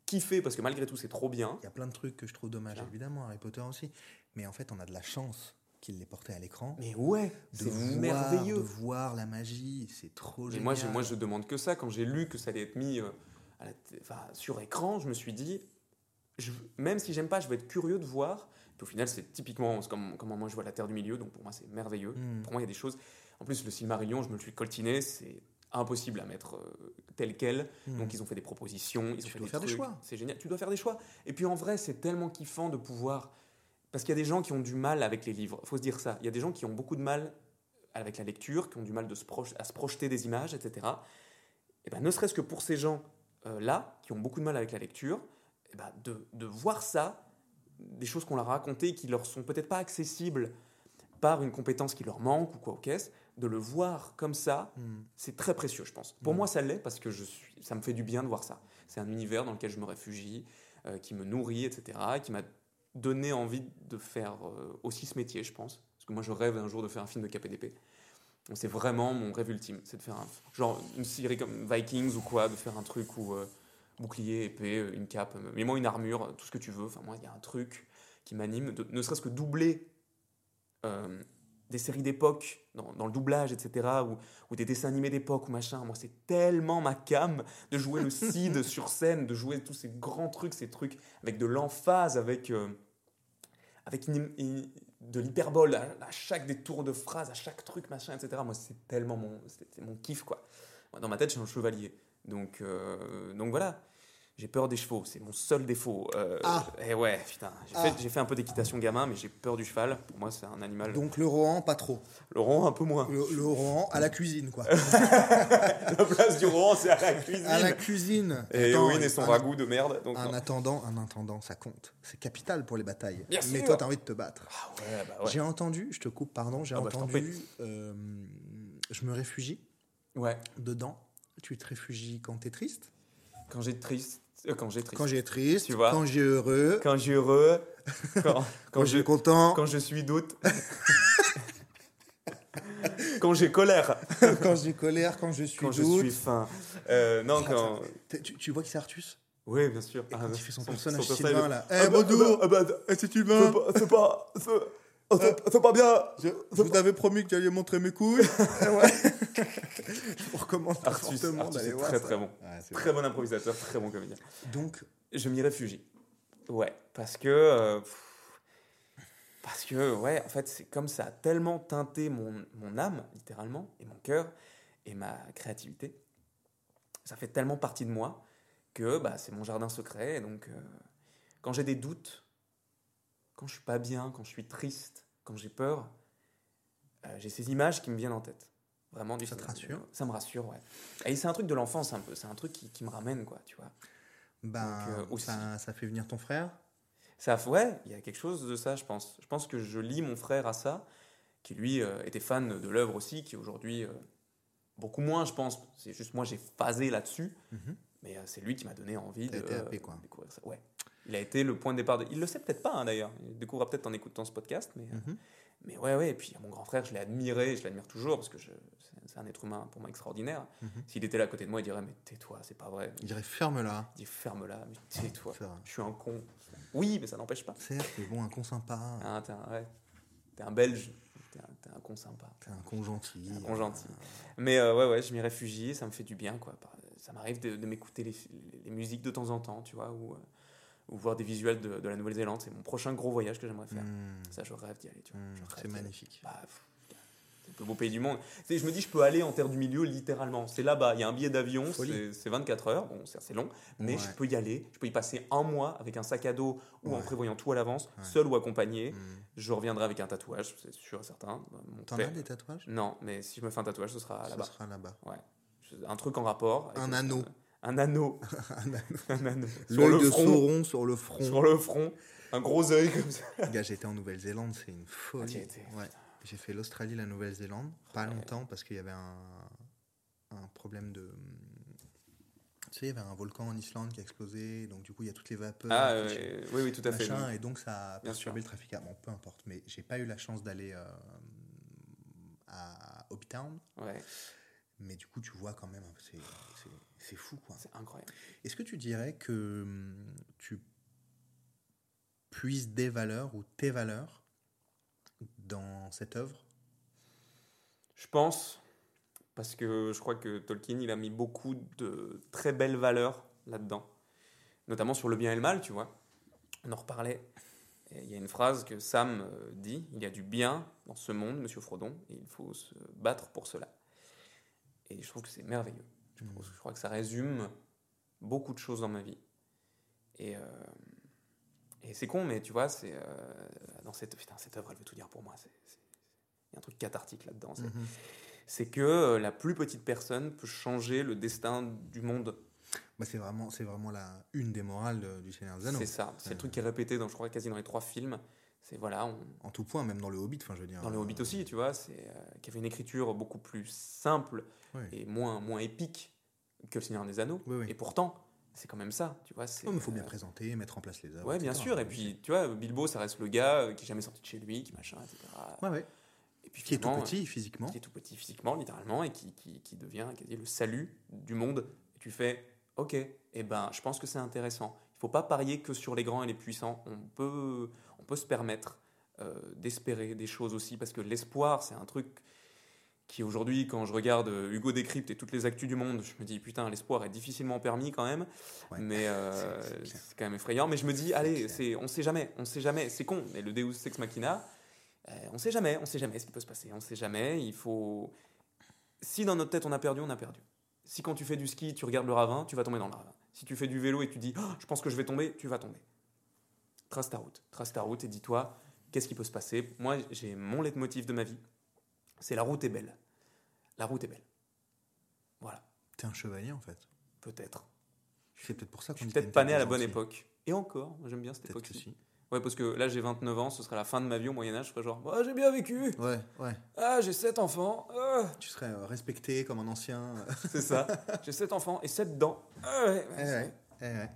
Speaker 2: Kiffez parce que malgré tout, c'est trop bien.
Speaker 1: Il y a plein de trucs que je trouve dommages,
Speaker 2: Voilà.
Speaker 1: évidemment, Harry Potter aussi. Mais en fait, on a de la chance qu'il l'ait porté à l'écran.
Speaker 2: Mais ouais, c'est merveilleux.
Speaker 1: de voir la magie, c'est trop
Speaker 2: Mais
Speaker 1: génial.
Speaker 2: moi, je, moi, je demande que ça. Quand j'ai lu que ça allait être mis euh, à la t- enfin, sur écran, je me suis dit, je, même si j'aime pas, je vais être curieux de voir. Puis au final, c'est typiquement comme, comment moi je vois la Terre du Milieu, donc pour moi, c'est merveilleux.
Speaker 1: Hmm.
Speaker 2: Pour moi, il y a des choses. En plus, le Silmarillion, je me le suis coltiné, c'est impossible à mettre euh, tel quel.
Speaker 1: Hmm.
Speaker 2: Donc ils ont fait des propositions, ils
Speaker 1: Tu
Speaker 2: ont fait
Speaker 1: dois
Speaker 2: des
Speaker 1: faire des choix.
Speaker 2: C'est génial. Tu dois faire des choix. Et puis en vrai, c'est tellement kiffant de pouvoir. Parce qu'il y a des gens qui ont du mal avec les livres. Il faut se dire ça. Il y a des gens qui ont beaucoup de mal avec la lecture, qui ont du mal de se proj- à se projeter des images, etc. Et ben, ne serait-ce que pour ces gens-là, qui ont beaucoup de mal avec la lecture, ben, de, de voir ça, des choses qu'on leur a racontées qui leur sont peut-être pas accessibles par une compétence qui leur manque ou quoi au caisse, de le voir comme ça,
Speaker 1: Hmm.
Speaker 2: c'est très précieux, je pense. Pour
Speaker 1: Mm.
Speaker 2: moi, ça l'est parce que je suis, ça me fait du bien de voir ça. C'est un univers dans lequel je me réfugie, euh, qui me nourrit, etc., et qui m'a donné envie de faire euh, aussi ce métier, je pense. Parce que moi, je rêve un jour de faire un film de KPDP. C'est vraiment mon rêve ultime, c'est de faire un, genre une série comme Vikings ou quoi, de faire un truc où euh, bouclier, épée, une cape, mais moi une armure, tout ce que tu veux. Enfin, moi, il y a un truc qui m'anime, ne serait-ce que doubler des séries d'époque dans, dans le doublage, etc., ou, ou des dessins animés d'époque ou machin. Moi, c'est tellement ma cam de jouer le Cid sur scène, de jouer tous ces grands trucs, ces trucs avec de l'emphase, avec, euh, avec une- une- de l'hyperbole à, à chaque détour de phrase, à chaque truc, machin, etc. Moi, c'est tellement mon, mon kiff, quoi. Moi, dans ma tête, je suis un chevalier. Donc, euh, donc voilà. J'ai peur des chevaux, c'est mon seul défaut. Euh,
Speaker 1: Ah.
Speaker 2: Et ouais, putain. J'ai
Speaker 1: Ah.
Speaker 2: fait, j'ai fait un peu d'équitation gamin, mais j'ai peur du cheval. Pour moi, c'est un animal.
Speaker 1: Donc le Rohan, pas trop.
Speaker 2: Le rond, un peu moins.
Speaker 1: Le, le Rohan à la cuisine, quoi.
Speaker 2: La place du rond, c'est à la cuisine.
Speaker 1: à la cuisine.
Speaker 2: Et
Speaker 1: Attends,
Speaker 2: et son
Speaker 1: un-
Speaker 2: ragoût de merde. Donc
Speaker 1: Un
Speaker 2: non.
Speaker 1: attendant, un intendant, ça compte. C'est capital pour les batailles.
Speaker 2: Bien
Speaker 1: Mais
Speaker 2: sûr.
Speaker 1: toi, t'as envie de te battre.
Speaker 2: Ah ouais, bah ouais.
Speaker 1: J'ai entendu, je te coupe, pardon, j'ai
Speaker 2: Ah bah, je t'en
Speaker 1: entendu, euh, je me réfugie
Speaker 2: Ouais.
Speaker 1: dedans. Tu te réfugies quand t'es triste,
Speaker 2: Quand j'ai triste. Euh, quand j'ai triste.
Speaker 1: quand j'ai triste,
Speaker 2: Tu vois.
Speaker 1: quand j'ai heureux,
Speaker 2: Quand j'ai heureux. Quand,
Speaker 1: quand,
Speaker 2: quand je,
Speaker 1: j'ai content,
Speaker 2: quand je suis doute. quand j'ai colère.
Speaker 1: quand j'ai colère, quand je suis
Speaker 2: Quand je
Speaker 1: doute.
Speaker 2: suis faim. Euh, non, quand.
Speaker 1: Tu, tu vois que c'est Artus?
Speaker 2: Oui, bien sûr.
Speaker 1: Et quand il fait son personnage
Speaker 2: personnage-
Speaker 1: Sylvain, là. Eh,
Speaker 2: Ah bah,
Speaker 1: bonjour
Speaker 2: ah bah,
Speaker 1: Eh, c'est
Speaker 2: c'est
Speaker 1: Sylvain
Speaker 2: pas. C'est pas. C'est- oh, C'est pas bien.
Speaker 1: Je, je vous avais promis que tu alliez montrer mes couilles. Ouais. je vous recommande
Speaker 2: Artus,
Speaker 1: fortement
Speaker 2: Artus
Speaker 1: d'aller
Speaker 2: est
Speaker 1: voir
Speaker 2: très
Speaker 1: ça.
Speaker 2: très bon.
Speaker 1: Ouais,
Speaker 2: Très bon improvisateur, très bon comédien.
Speaker 1: Donc,
Speaker 2: Je m'y réfugie. Ouais, parce que. euh, parce que, ouais, en fait, c'est comme ça a tellement teinté mon, mon âme, littéralement, et mon cœur, et ma créativité. Ça fait tellement partie de moi que bah, c'est mon jardin secret. Et donc, euh, quand j'ai des doutes, quand je suis pas bien, quand je suis triste, quand j'ai peur, euh, j'ai ces images qui me viennent en tête. Vraiment du
Speaker 1: Ça te rassure?
Speaker 2: Ça me rassure, ouais. Et c'est un truc de l'enfance, un peu. C'est un truc qui, qui me ramène, quoi, tu vois.
Speaker 1: ben,
Speaker 2: Donc, euh,
Speaker 1: ça, ça fait venir ton frère?
Speaker 2: Ça, ouais, il y a quelque chose de ça, je pense. Je pense que je lis mon frère à ça, qui lui euh, était fan de l'œuvre aussi, qui aujourd'hui, beaucoup moins, je pense. C'est juste moi, j'ai phasé là-dessus,
Speaker 1: Mhm.
Speaker 2: mais c'est lui qui m'a donné envie de
Speaker 1: été happé, quoi.
Speaker 2: découvrir ça. Ouais. Il a été le point de départ de. Il le sait peut-être pas, hein, d'ailleurs. Il découvrira peut-être en écoutant ce podcast, mais, euh,
Speaker 1: Mhm.
Speaker 2: mais ouais, ouais. Et puis mon grand frère, je l'ai admiré, je l'admire toujours, parce que c'est un être humain pour moi extraordinaire.
Speaker 1: Mhm.
Speaker 2: S'il était là à côté de moi, il dirait Mais tais-toi, c'est pas vrai.
Speaker 1: Il dirait ferme-la.
Speaker 2: Il dit Ferme-la, mais tais-toi. Je suis un con. Oui, mais ça n'empêche pas.
Speaker 1: Certes, mais bon, un con sympa.
Speaker 2: Ah, t'es un, ouais. T'es un belge, t'es un, un con sympa,
Speaker 1: T'es un con gentil.
Speaker 2: un con gentil. Mais euh, ouais, ouais, je m'y réfugie, ça me fait du bien, quoi. Ça m'arrive de, de m'écouter les, les musiques de temps en temps, tu vois, ou, euh, ou voir des visuels de, de la Nouvelle-Zélande. C'est mon prochain gros voyage que j'aimerais faire.
Speaker 1: Hmm,
Speaker 2: Ça, je rêve d'y aller, rêve
Speaker 1: c'est magnifique.
Speaker 2: Bah, c'est le plus beau pays du monde. Tu sais, je me dis, je peux aller en terre du milieu littéralement. C'est là-bas, il y a un billet d'avion, c'est c'est 24 heures, bon, c'est assez long, mais
Speaker 1: Ouais.
Speaker 2: je peux y aller. Je peux y passer un mois avec un sac à dos ou en prévoyant tout à l'avance,
Speaker 1: Ouais.
Speaker 2: seul ou accompagné.
Speaker 1: Hmm.
Speaker 2: Je reviendrai avec un tatouage, c'est sûr et certain.
Speaker 1: T'en as des tatouages?
Speaker 2: Non, mais si je me fais un tatouage, ce sera
Speaker 1: Ce
Speaker 2: là-bas.
Speaker 1: sera là-bas.
Speaker 2: Ouais. Un truc en rapport. avec
Speaker 1: Un anneau.
Speaker 2: Un anneau.
Speaker 1: Un
Speaker 2: un anneau. Sur le
Speaker 1: de
Speaker 2: front.
Speaker 1: Sauron sur le front.
Speaker 2: Sur le front. Un gros œil comme ça.
Speaker 1: Gars, j'étais en Nouvelle-Zélande, c'est une
Speaker 2: Ah,
Speaker 1: folie.
Speaker 2: été,
Speaker 1: Ouais. J'ai fait l'Australie, la Nouvelle-Zélande, pas
Speaker 2: Ouais.
Speaker 1: longtemps parce qu'il y avait un, un problème de. Tu sais, il y avait un volcan en Islande qui a explosé, donc du coup il y a toutes les vapeurs,
Speaker 2: Ah, oui, oui, tout à fait.
Speaker 1: machin, et donc ça a perturbé le trafic. Ah, bon, peu importe, mais j'ai pas eu la chance d'aller euh, à Hobbytown,
Speaker 2: Ouais,
Speaker 1: mais du coup tu vois quand même, c'est- c'est c'est fou quoi.
Speaker 2: c'est incroyable.
Speaker 1: Est-ce que tu dirais que hum, tu puises des valeurs ou tes valeurs dans cette œuvre?
Speaker 2: Je pense, parce que je crois que Tolkien, il a mis beaucoup de très belles valeurs là-dedans, notamment sur le bien et le mal, tu vois. On en reparlait. Et il y a une phrase que Sam euh, dit il y a du bien dans ce monde, monsieur Frodon, et il faut se battre pour cela. Et je trouve que c'est merveilleux. Je, je crois que ça résume beaucoup de choses dans ma vie. Et, euh, et c'est con, mais tu vois, c'est euh, dans cette, putain, cette œuvre, elle veut tout dire pour moi. Il y a un truc cathartique là-dedans. c'est-
Speaker 1: Mhm.
Speaker 2: Que euh, la plus petite personne peut changer le destin du monde.
Speaker 1: Bah, c'est vraiment, c'est vraiment la une des morales du Seigneur des Anneaux.
Speaker 2: C'est ça. C'est le truc qui est répété dans, je crois, quasi dans les trois films. C'est voilà, on,
Speaker 1: En tout point, même dans le Hobbit, enfin, je veux dire.
Speaker 2: dans le Hobbit aussi, tu vois, c'est euh, qui avait une écriture beaucoup plus simple et moins moins épique que le Seigneur des Anneaux.
Speaker 1: Oui, oui.
Speaker 2: Et pourtant, c'est quand même ça, tu vois.
Speaker 1: il faut bien
Speaker 2: euh,
Speaker 1: présenter, mettre en place les œuvres.
Speaker 2: Ouais, bien sûr. Et puis, tu vois, Bilbo, ça reste le gars euh, qui est jamais sorti de chez lui, qui machin, etc.
Speaker 1: Ouais, ouais.
Speaker 2: Et puis
Speaker 1: Qui est tout petit physiquement.
Speaker 2: qui est tout petit physiquement, littéralement, et qui, qui, qui devient quasi le salut du monde. Et tu fais, ok, et ben, je pense que c'est intéressant. Il faut pas parier que sur les grands et les puissants. On peut, on peut se permettre euh, d'espérer des choses aussi, parce que l'espoir, c'est un truc qui aujourd'hui, quand je regarde euh, Hugo Décrypte et toutes les actus du monde, je me dis, putain, l'espoir est difficilement permis quand même.
Speaker 1: Ouais.
Speaker 2: Mais euh,
Speaker 1: C'est-
Speaker 2: quand même effrayant. Mais je me dis, allez, c'est, on sait jamais, on sait jamais. C'est con, mais le Deus Ex Machina, euh, on sait jamais, on sait jamais ce qui peut se passer. On sait jamais. Il faut. Si dans notre tête on a perdu, on a perdu. Si quand tu fais du ski, tu regardes le ravin, tu vas tomber dans le ravin. Si tu fais du vélo et tu dis, Oh, je pense que je vais tomber, tu vas tomber. Trace ta route, trace ta route et dis-toi, qu'est-ce qui peut se passer? Moi, j'ai mon leitmotiv de ma vie, c'est la route est belle. La route est belle. Voilà,
Speaker 1: T'es un chevalier en fait.
Speaker 2: peut-être.
Speaker 1: C'est peut-être pour ça
Speaker 2: Je
Speaker 1: qu'on
Speaker 2: suis
Speaker 1: dit
Speaker 2: peut-être pas né à la bonne époque. Et encore, j'aime bien cette
Speaker 1: Peut-être que
Speaker 2: époque-ci.
Speaker 1: si.
Speaker 2: Ouais, parce que là j'ai 29 ans, ce sera la fin de ma vie au Moyen-Âge, je serais genre, Ah, j'ai bien vécu
Speaker 1: Ouais, ouais.
Speaker 2: Ah, j'ai 7 enfants Ah,
Speaker 1: Tu serais euh, respecté comme un ancien.
Speaker 2: C'est ça. J'ai 7 enfants et 7 dents. Ah ouais, ouais,
Speaker 1: eh ouais, eh ouais.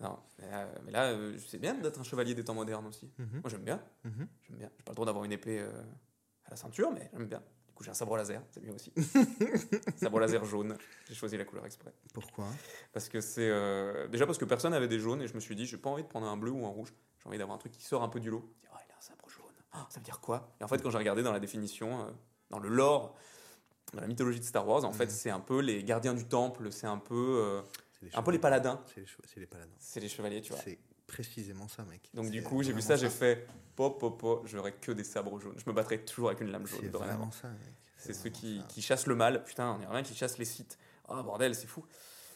Speaker 2: Non, mais, euh, mais là, euh, c'est bien d'être un chevalier des temps modernes aussi.
Speaker 1: Mhm,
Speaker 2: Moi, j'aime bien.
Speaker 1: mhm.
Speaker 2: J'aime bien. J'ai pas le droit d'avoir une épée euh, à la ceinture, mais j'aime bien. Du coup, j'ai un sabre laser, c'est mieux aussi. sabre laser jaune. J'ai choisi la couleur exprès.
Speaker 1: Pourquoi?
Speaker 2: Parce que c'est. euh, Déjà parce que personne n'avait des jaunes et je me suis dit, j'ai pas envie de prendre un bleu ou un rouge. J'ai envie d'avoir un truc qui sort un peu du lot. Je dis, Oh, il a un sabre jaune. Ah, ça veut dire quoi? Et en fait, quand j'ai regardé dans la définition, euh, dans le lore, dans la mythologie de Star Wars, en fait,
Speaker 1: Mhm.
Speaker 2: c'est un peu les gardiens du temple, c'est un peu. euh, un peu les
Speaker 1: chevaliers.
Speaker 2: paladins.
Speaker 1: C'est les, les paladins.
Speaker 2: C'est les chevaliers, tu vois.
Speaker 1: Précisément ça, mec.
Speaker 2: Donc du coup, j'ai vu ça, j'ai fait pop, pop, pop, j'aurais que des sabres jaunes. Je me battrai toujours avec une lame jaune.
Speaker 1: C'est vraiment ça, mec.
Speaker 2: C'est ceux qui, qui chassent le mal. Putain, on dirait rien qui chassent les sites. Oh bordel, c'est fou.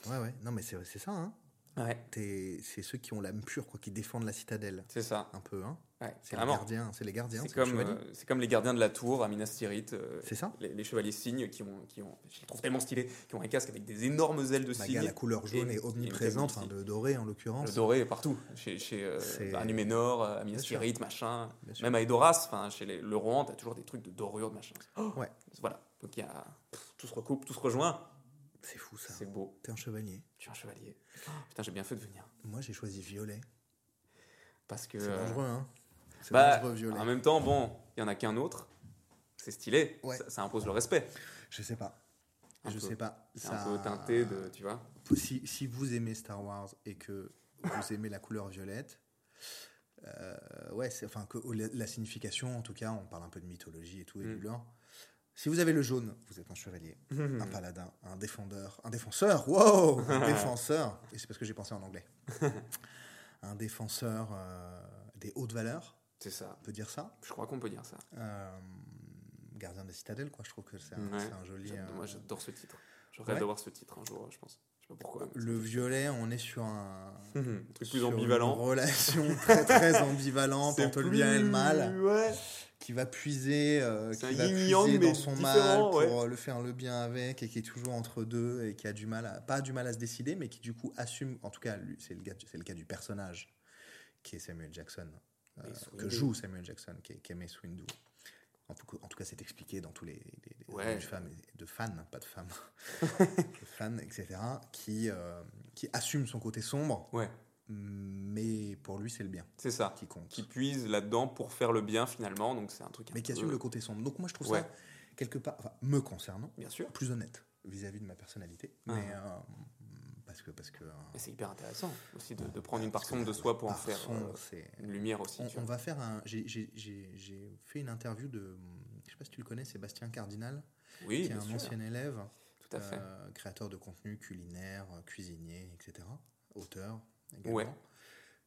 Speaker 1: Ouais, ouais. Non, mais c'est c'est ça, hein.
Speaker 2: Ouais,
Speaker 1: C'est ceux qui ont l'âme pure, quoi, qui défendent la citadelle.
Speaker 2: c'est ça.
Speaker 1: Un peu, hein.
Speaker 2: Ouais,
Speaker 1: C'est les gardiens. C'est les gardiens.
Speaker 2: C'est comme, euh, c'est comme les gardiens de la tour à Minas Tirith. euh,
Speaker 1: C'est ça
Speaker 2: les, les chevaliers cygnes qui ont, qui ont, je les trouve tellement stylés, qui ont un casque avec des énormes ailes de
Speaker 1: Bah,
Speaker 2: cygne.
Speaker 1: la couleur jaune
Speaker 2: et-
Speaker 1: est omniprésente, enfin,
Speaker 2: de
Speaker 1: de doré en l'occurrence.
Speaker 2: Le doré est partout, chez, chez euh, à Numénor, à Minas. Tirith, machin. Même à Edoras, enfin, chez les, le Rohan, t'as toujours des trucs de dorure, de machin. Oh,
Speaker 1: Ouais.
Speaker 2: Voilà. Donc il y a, pff, tout se recoupe, tout se rejoint.
Speaker 1: C'est fou, ça.
Speaker 2: C'est beau.
Speaker 1: T'es un chevalier.
Speaker 2: Tu es un chevalier. Oh, putain, j'ai bien fait de venir.
Speaker 1: Moi, j'ai choisi violet.
Speaker 2: Parce que.
Speaker 1: C'est
Speaker 2: euh,
Speaker 1: dangereux, hein. C'est
Speaker 2: bah,
Speaker 1: dangereux, violet.
Speaker 2: en même temps, bon, il y en a qu'un autre. C'est stylé.
Speaker 1: Ouais.
Speaker 2: Ça, ça impose le respect.
Speaker 1: Je sais pas.
Speaker 2: Un
Speaker 1: je
Speaker 2: peu.
Speaker 1: sais pas.
Speaker 2: C'est
Speaker 1: Ça-
Speaker 2: un peu teinté de. Tu vois
Speaker 1: Si, si vous aimez Star Wars et que vous aimez la couleur violette, euh, ouais, c'est enfin que la, la signification, en tout cas, on parle un peu de mythologie et tout et
Speaker 2: Mm.
Speaker 1: du lore. Si vous avez le jaune, vous êtes un chevalier, un paladin, un défendeur, un défenseur. Wow, un défenseur. Et c'est parce que j'ai pensé en anglais. un défenseur euh, des hautes valeurs,
Speaker 2: C'est ça.
Speaker 1: on peut dire ça.
Speaker 2: Je crois qu'on peut dire ça.
Speaker 1: Euh, gardien de la citadelle, quoi. Je trouve que c'est un,
Speaker 2: Ouais.
Speaker 1: c'est un joli. Euh,
Speaker 2: Moi, j'adore ce titre. Rêve
Speaker 1: Ouais.
Speaker 2: d'avoir ce titre un jour, je pense. Je sais pas pourquoi. mais
Speaker 1: le violet, on est sur un,
Speaker 2: truc plus ambivalent.
Speaker 1: Une relation très très ambivalente entre le bien et le mal,
Speaker 2: Ouais.
Speaker 1: qui va puiser, euh, qui va puiser dans son mal pour
Speaker 2: ouais.
Speaker 1: euh, le faire le bien avec et qui est toujours entre deux et qui a du mal à pas du mal à se décider, mais qui du coup assume. En tout cas, lui, c'est le cas du personnage qui est Samuel Jackson, euh, que joue Samuel Jackson, qui est, qui est Mace Windu. En tout, cas, en tout cas, c'est expliqué dans tous les, les, les
Speaker 2: Ouais.
Speaker 1: femmes, de fans, pas de femmes, de fans, etc., qui, euh, qui assume son côté sombre,
Speaker 2: Ouais,
Speaker 1: mais pour lui, c'est le bien
Speaker 2: c'est ça.
Speaker 1: qui compte.
Speaker 2: Qui puise là-dedans pour faire le bien finalement. Donc c'est un truc. un
Speaker 1: mais qui assume le côté sombre. Donc moi, je trouve
Speaker 2: Ouais.
Speaker 1: ça, quelque part, enfin, me concernant,
Speaker 2: Bien sûr.
Speaker 1: plus honnête vis-à-vis de ma personnalité.
Speaker 2: Ah.
Speaker 1: Mais euh, parce que... Parce que euh,
Speaker 2: c'est hyper intéressant aussi de, de prendre une part sombre de soi pour en faire
Speaker 1: sombre,
Speaker 2: euh, une lumière aussi.
Speaker 1: on,
Speaker 2: tu
Speaker 1: on
Speaker 2: vois.
Speaker 1: va faire un... J'ai fait une interview de... Je sais pas si tu le connais, Sébastien Cardinal,
Speaker 2: Oui,
Speaker 1: qui est un
Speaker 2: sûr.
Speaker 1: ancien élève,
Speaker 2: Tout à fait.
Speaker 1: euh, créateur de contenu culinaire, cuisinier, etc. Auteur également,
Speaker 2: Ouais.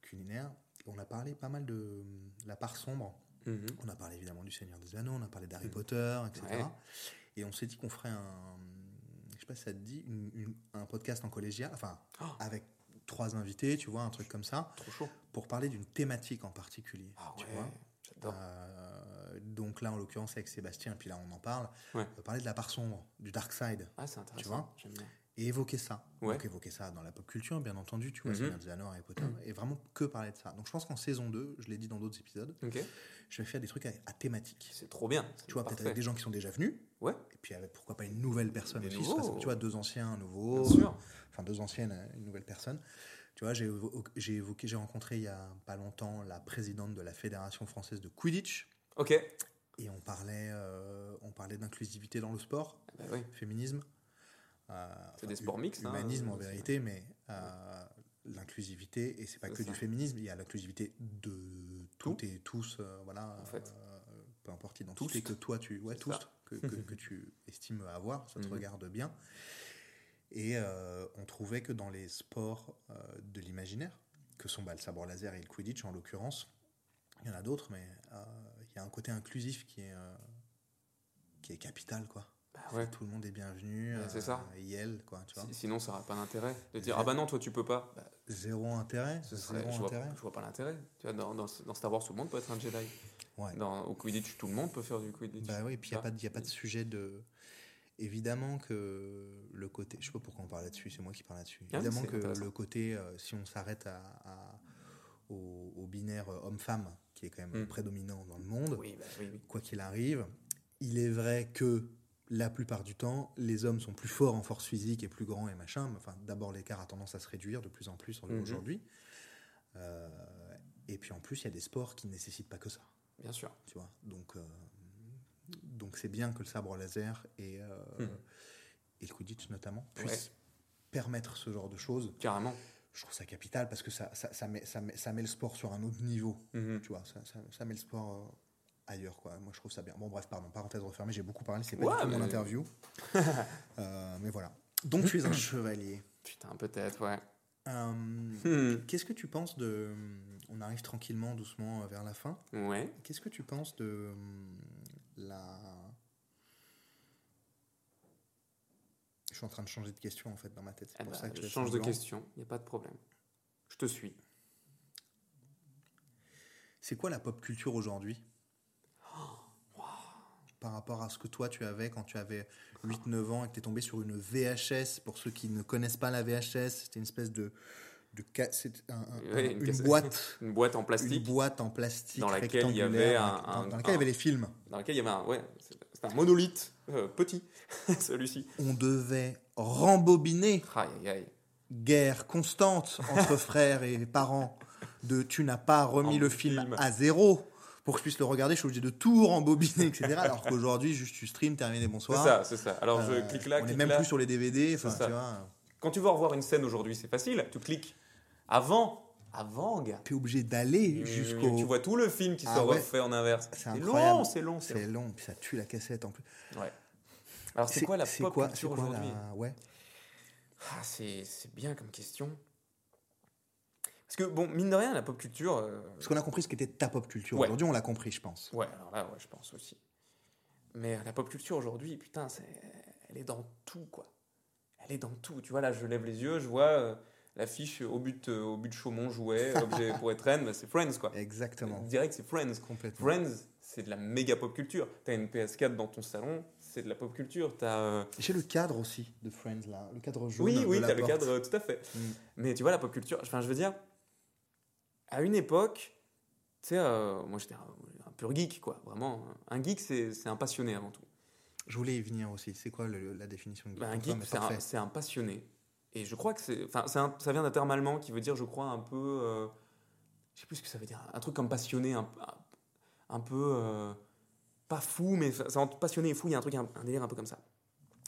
Speaker 1: culinaire. On a parlé pas mal de la part sombre
Speaker 2: Mhm.
Speaker 1: On a parlé évidemment du Seigneur des Anneaux, on a parlé d'Harry
Speaker 2: Mhm.
Speaker 1: Potter, etc.
Speaker 2: Ouais.
Speaker 1: Et on s'est dit qu'on ferait un, pas si ça te dit, une- une- un podcast en collégial, enfin,
Speaker 2: Oh.
Speaker 1: avec trois invités, tu vois, un truc comme ça,
Speaker 2: Trop chaud.
Speaker 1: pour parler d'une thématique en particulier.
Speaker 2: Ah
Speaker 1: tu
Speaker 2: ouais,
Speaker 1: vois.
Speaker 2: j'adore.
Speaker 1: Euh, donc là, en l'occurrence, avec Sébastien, et puis là, on en parle,
Speaker 2: Ouais.
Speaker 1: on va parler de la part sombre, du dark side,
Speaker 2: Ah, c'est intéressant.
Speaker 1: vois
Speaker 2: J'aime bien.
Speaker 1: Et évoquer ça.
Speaker 2: Ouais.
Speaker 1: Donc évoquer ça dans la pop culture, bien entendu, tu vois,
Speaker 2: Mhm.
Speaker 1: Seigneur des Anneaux, Harry Potter, et vraiment que parler de ça. Donc je pense qu'en saison 2, je l'ai dit dans d'autres épisodes, je vais faire des trucs à, à thématique.
Speaker 2: C'est trop bien.
Speaker 1: Tu vois, peut-être avec des gens qui sont déjà venus,
Speaker 2: Ouais,
Speaker 1: et puis avec pourquoi pas une nouvelle personne
Speaker 2: Des
Speaker 1: aussi.
Speaker 2: nouveaux.
Speaker 1: tu vois, deux anciens, un nouveau. Enfin, deux anciennes, une nouvelle personne. Tu vois, j'ai évo- j'ai évoqué, j'ai rencontré il y a pas longtemps la présidente de la Fédération française de Quidditch.
Speaker 2: Ok.
Speaker 1: Et on parlait, euh, on parlait d'inclusivité dans le sport,
Speaker 2: Bah oui.
Speaker 1: féminisme. Euh,
Speaker 2: C'est des sports mixtes, hein,
Speaker 1: Humanisme en
Speaker 2: aussi.
Speaker 1: vérité, mais euh, l'inclusivité, et c'est pas que
Speaker 2: ça.
Speaker 1: du féminisme, il y a l'inclusivité de
Speaker 2: Tout.
Speaker 1: toutes et tous, euh, voilà.
Speaker 2: En fait.
Speaker 1: euh, peu importe l'identité que toi tu, ouais, tous, que, que, que tu estimes avoir, ça te
Speaker 2: Mhm.
Speaker 1: regarde bien. Et euh, on trouvait que dans les sports euh, de l'imaginaire, que sont bah, le sabre laser et le Quidditch en l'occurrence, il y en a d'autres, mais euh, il y a un côté inclusif qui est, euh, qui est capital, quoi.
Speaker 2: Bah ouais.
Speaker 1: Tout le monde est bienvenu.
Speaker 2: Ouais, c'est ça.
Speaker 1: Et elle, quoi, tu vois.
Speaker 2: Si- Sinon, ça n'aurait pas d'intérêt de dire Ah bah non, toi tu peux pas. Bah,
Speaker 1: Zéro intérêt.
Speaker 2: ce serait-
Speaker 1: Zéro
Speaker 2: je, vois,
Speaker 1: intérêt.
Speaker 2: je vois pas l'intérêt. Tu vois, dans, dans, dans Star Wars, tout le monde peut être un Jedi.
Speaker 1: Ouais.
Speaker 2: Dans, au Quidditch, tout le monde peut faire du Quidditch.
Speaker 1: Bah oui, puis il n'y a, pas de- y a pas de sujet de. Évidemment que le côté. Je sais pas pourquoi on parle là-dessus, c'est moi qui parle là-dessus.
Speaker 2: Ah,
Speaker 1: Évidemment que le côté, euh, si on s'arrête à, à- au, au binaire euh, homme-femme, qui est quand même
Speaker 2: Mm.
Speaker 1: prédominant dans le monde,
Speaker 2: Oui, bah oui, oui.
Speaker 1: quoi qu'il arrive, il est vrai que la plupart du temps, les hommes sont plus forts en force physique et plus grands et machin. Enfin, d'abord, l'écart a tendance à se réduire de plus en plus
Speaker 2: Mhm.
Speaker 1: aujourd'hui. Euh, et puis en plus, il y a des sports qui ne nécessitent pas que ça
Speaker 2: Bien sûr.
Speaker 1: tu vois. Donc, euh, donc c'est bien que le sabre laser et, euh,
Speaker 2: Mhm.
Speaker 1: et le Quidditch notamment
Speaker 2: Ouais.
Speaker 1: puissent permettre ce genre de choses.
Speaker 2: Carrément.
Speaker 1: Je trouve ça capital parce que ça, ça, ça met, ça, met, ça met le sport sur un autre niveau.
Speaker 2: Mhm.
Speaker 1: Tu vois, ça, ça, ça met le sport euh, ailleurs. Quoi. Moi, je trouve ça bien. Bon, bref, pardon, parenthèse refermée, j'ai beaucoup parlé, c'est pas
Speaker 2: Ouais,
Speaker 1: du tout mon interview. Euh, mais voilà. Donc, tu es un chevalier.
Speaker 2: Putain, peut-être, ouais.
Speaker 1: Euh,
Speaker 2: Hmm.
Speaker 1: Qu'est-ce que tu penses de. On arrive tranquillement, doucement euh, vers la fin.
Speaker 2: Ouais.
Speaker 1: Qu'est-ce que tu penses de hum, la. Je suis en train de changer de question en fait dans ma tête. C'est
Speaker 2: Eh
Speaker 1: pour
Speaker 2: bah,
Speaker 1: ça que je
Speaker 2: change de
Speaker 1: blanc.
Speaker 2: question, il n'y a pas de problème. Je te suis.
Speaker 1: C'est quoi la pop culture aujourd'hui? Par rapport à ce que toi tu avais quand tu avais 8-9 ans et que tu es tombé sur une VHS. Pour ceux qui ne connaissent pas la VHS, c'était une espèce de. de un- un-
Speaker 2: une
Speaker 1: une, boîte.
Speaker 2: Une boîte en
Speaker 1: Une
Speaker 2: plastique
Speaker 1: boîte en plastique
Speaker 2: Dans laquelle il y avait un-
Speaker 1: dans, laquelle il y avait les films.
Speaker 2: dans laquelle il y avait un. Ouais, c'est- un monolithe euh, petit, celui-ci.
Speaker 1: On devait rembobiner
Speaker 2: Aïe, aïe, aïe.
Speaker 1: guerre constante entre frères et parents de tu n'as pas remis
Speaker 2: En
Speaker 1: le film,
Speaker 2: film.
Speaker 1: à zéro pour que je puisse le regarder, je suis obligé de tout rembobiner, etc. Alors qu'aujourd'hui, juste tu stream, terminé,
Speaker 2: C'est
Speaker 1: bonsoir.
Speaker 2: ça, c'est ça. Alors je
Speaker 1: Euh,
Speaker 2: clique là,
Speaker 1: on
Speaker 2: clique
Speaker 1: est même
Speaker 2: là.
Speaker 1: plus sur les DVD,
Speaker 2: C'est
Speaker 1: tu vois.
Speaker 2: Quand tu veux revoir une scène aujourd'hui, c'est facile. Tu cliques. Avant, avant, gars.
Speaker 1: T'es obligé d'aller
Speaker 2: Tu-
Speaker 1: jusqu'au.
Speaker 2: Tu vois tout le film qui
Speaker 1: Ah
Speaker 2: se
Speaker 1: ouais.
Speaker 2: refait en inverse.
Speaker 1: C'est
Speaker 2: C'est long, c'est long, c'est
Speaker 1: C'est
Speaker 2: long.
Speaker 1: long, puis ça tue la cassette en plus.
Speaker 2: Ouais. Alors c'est quoi la
Speaker 1: c'est
Speaker 2: pop
Speaker 1: quoi-
Speaker 2: culture
Speaker 1: c'est
Speaker 2: aujourd'hui
Speaker 1: la- Ouais.
Speaker 2: Ah, c'est c'est bien comme question. Parce que, bon, mine de rien, la pop culture. euh,
Speaker 1: Parce qu'on a compris ce qu'était ta pop culture.
Speaker 2: Ouais.
Speaker 1: Aujourd'hui, on l'a compris, je pense.
Speaker 2: Ouais, alors là, ouais, je pense aussi. Mais la pop culture aujourd'hui, putain, c'est- elle est dans tout, quoi. Elle est dans tout. Tu vois, là, je lève les yeux, je vois euh, l'affiche au but, euh, au but de Chaumont jouet, objet pour être reine, bah, c'est Friends, quoi.
Speaker 1: Exactement.
Speaker 2: Direct, c'est Friends.
Speaker 1: Complètement.
Speaker 2: Friends, c'est de la méga pop culture. T'as une PS4 dans ton salon, c'est de la pop culture. T'as. euh,
Speaker 1: J'ai le cadre aussi de Friends, là. Le cadre jaune.
Speaker 2: Oui, oui, t'as le cadre, tout à fait.
Speaker 1: Mm.
Speaker 2: Mais tu vois, la pop culture, enfin, je veux dire, à une époque, tu sais, euh, moi j'étais un, un pur geek, quoi. Vraiment, un geek, c'est un passionné avant tout.
Speaker 1: Je voulais y venir aussi. C'est quoi le- la définition de
Speaker 2: Bah, un geek, c'est un,
Speaker 1: parfait.
Speaker 2: c'est un passionné. Et je crois que c'est. Enfin, ça vient d'un terme allemand qui veut dire, je crois, un peu. euh, je sais plus ce que ça veut dire. Un truc comme passionné, un, un, peu. euh, pas fou, mais ça- passionné et fou, il y a un truc, un, un délire un peu comme ça,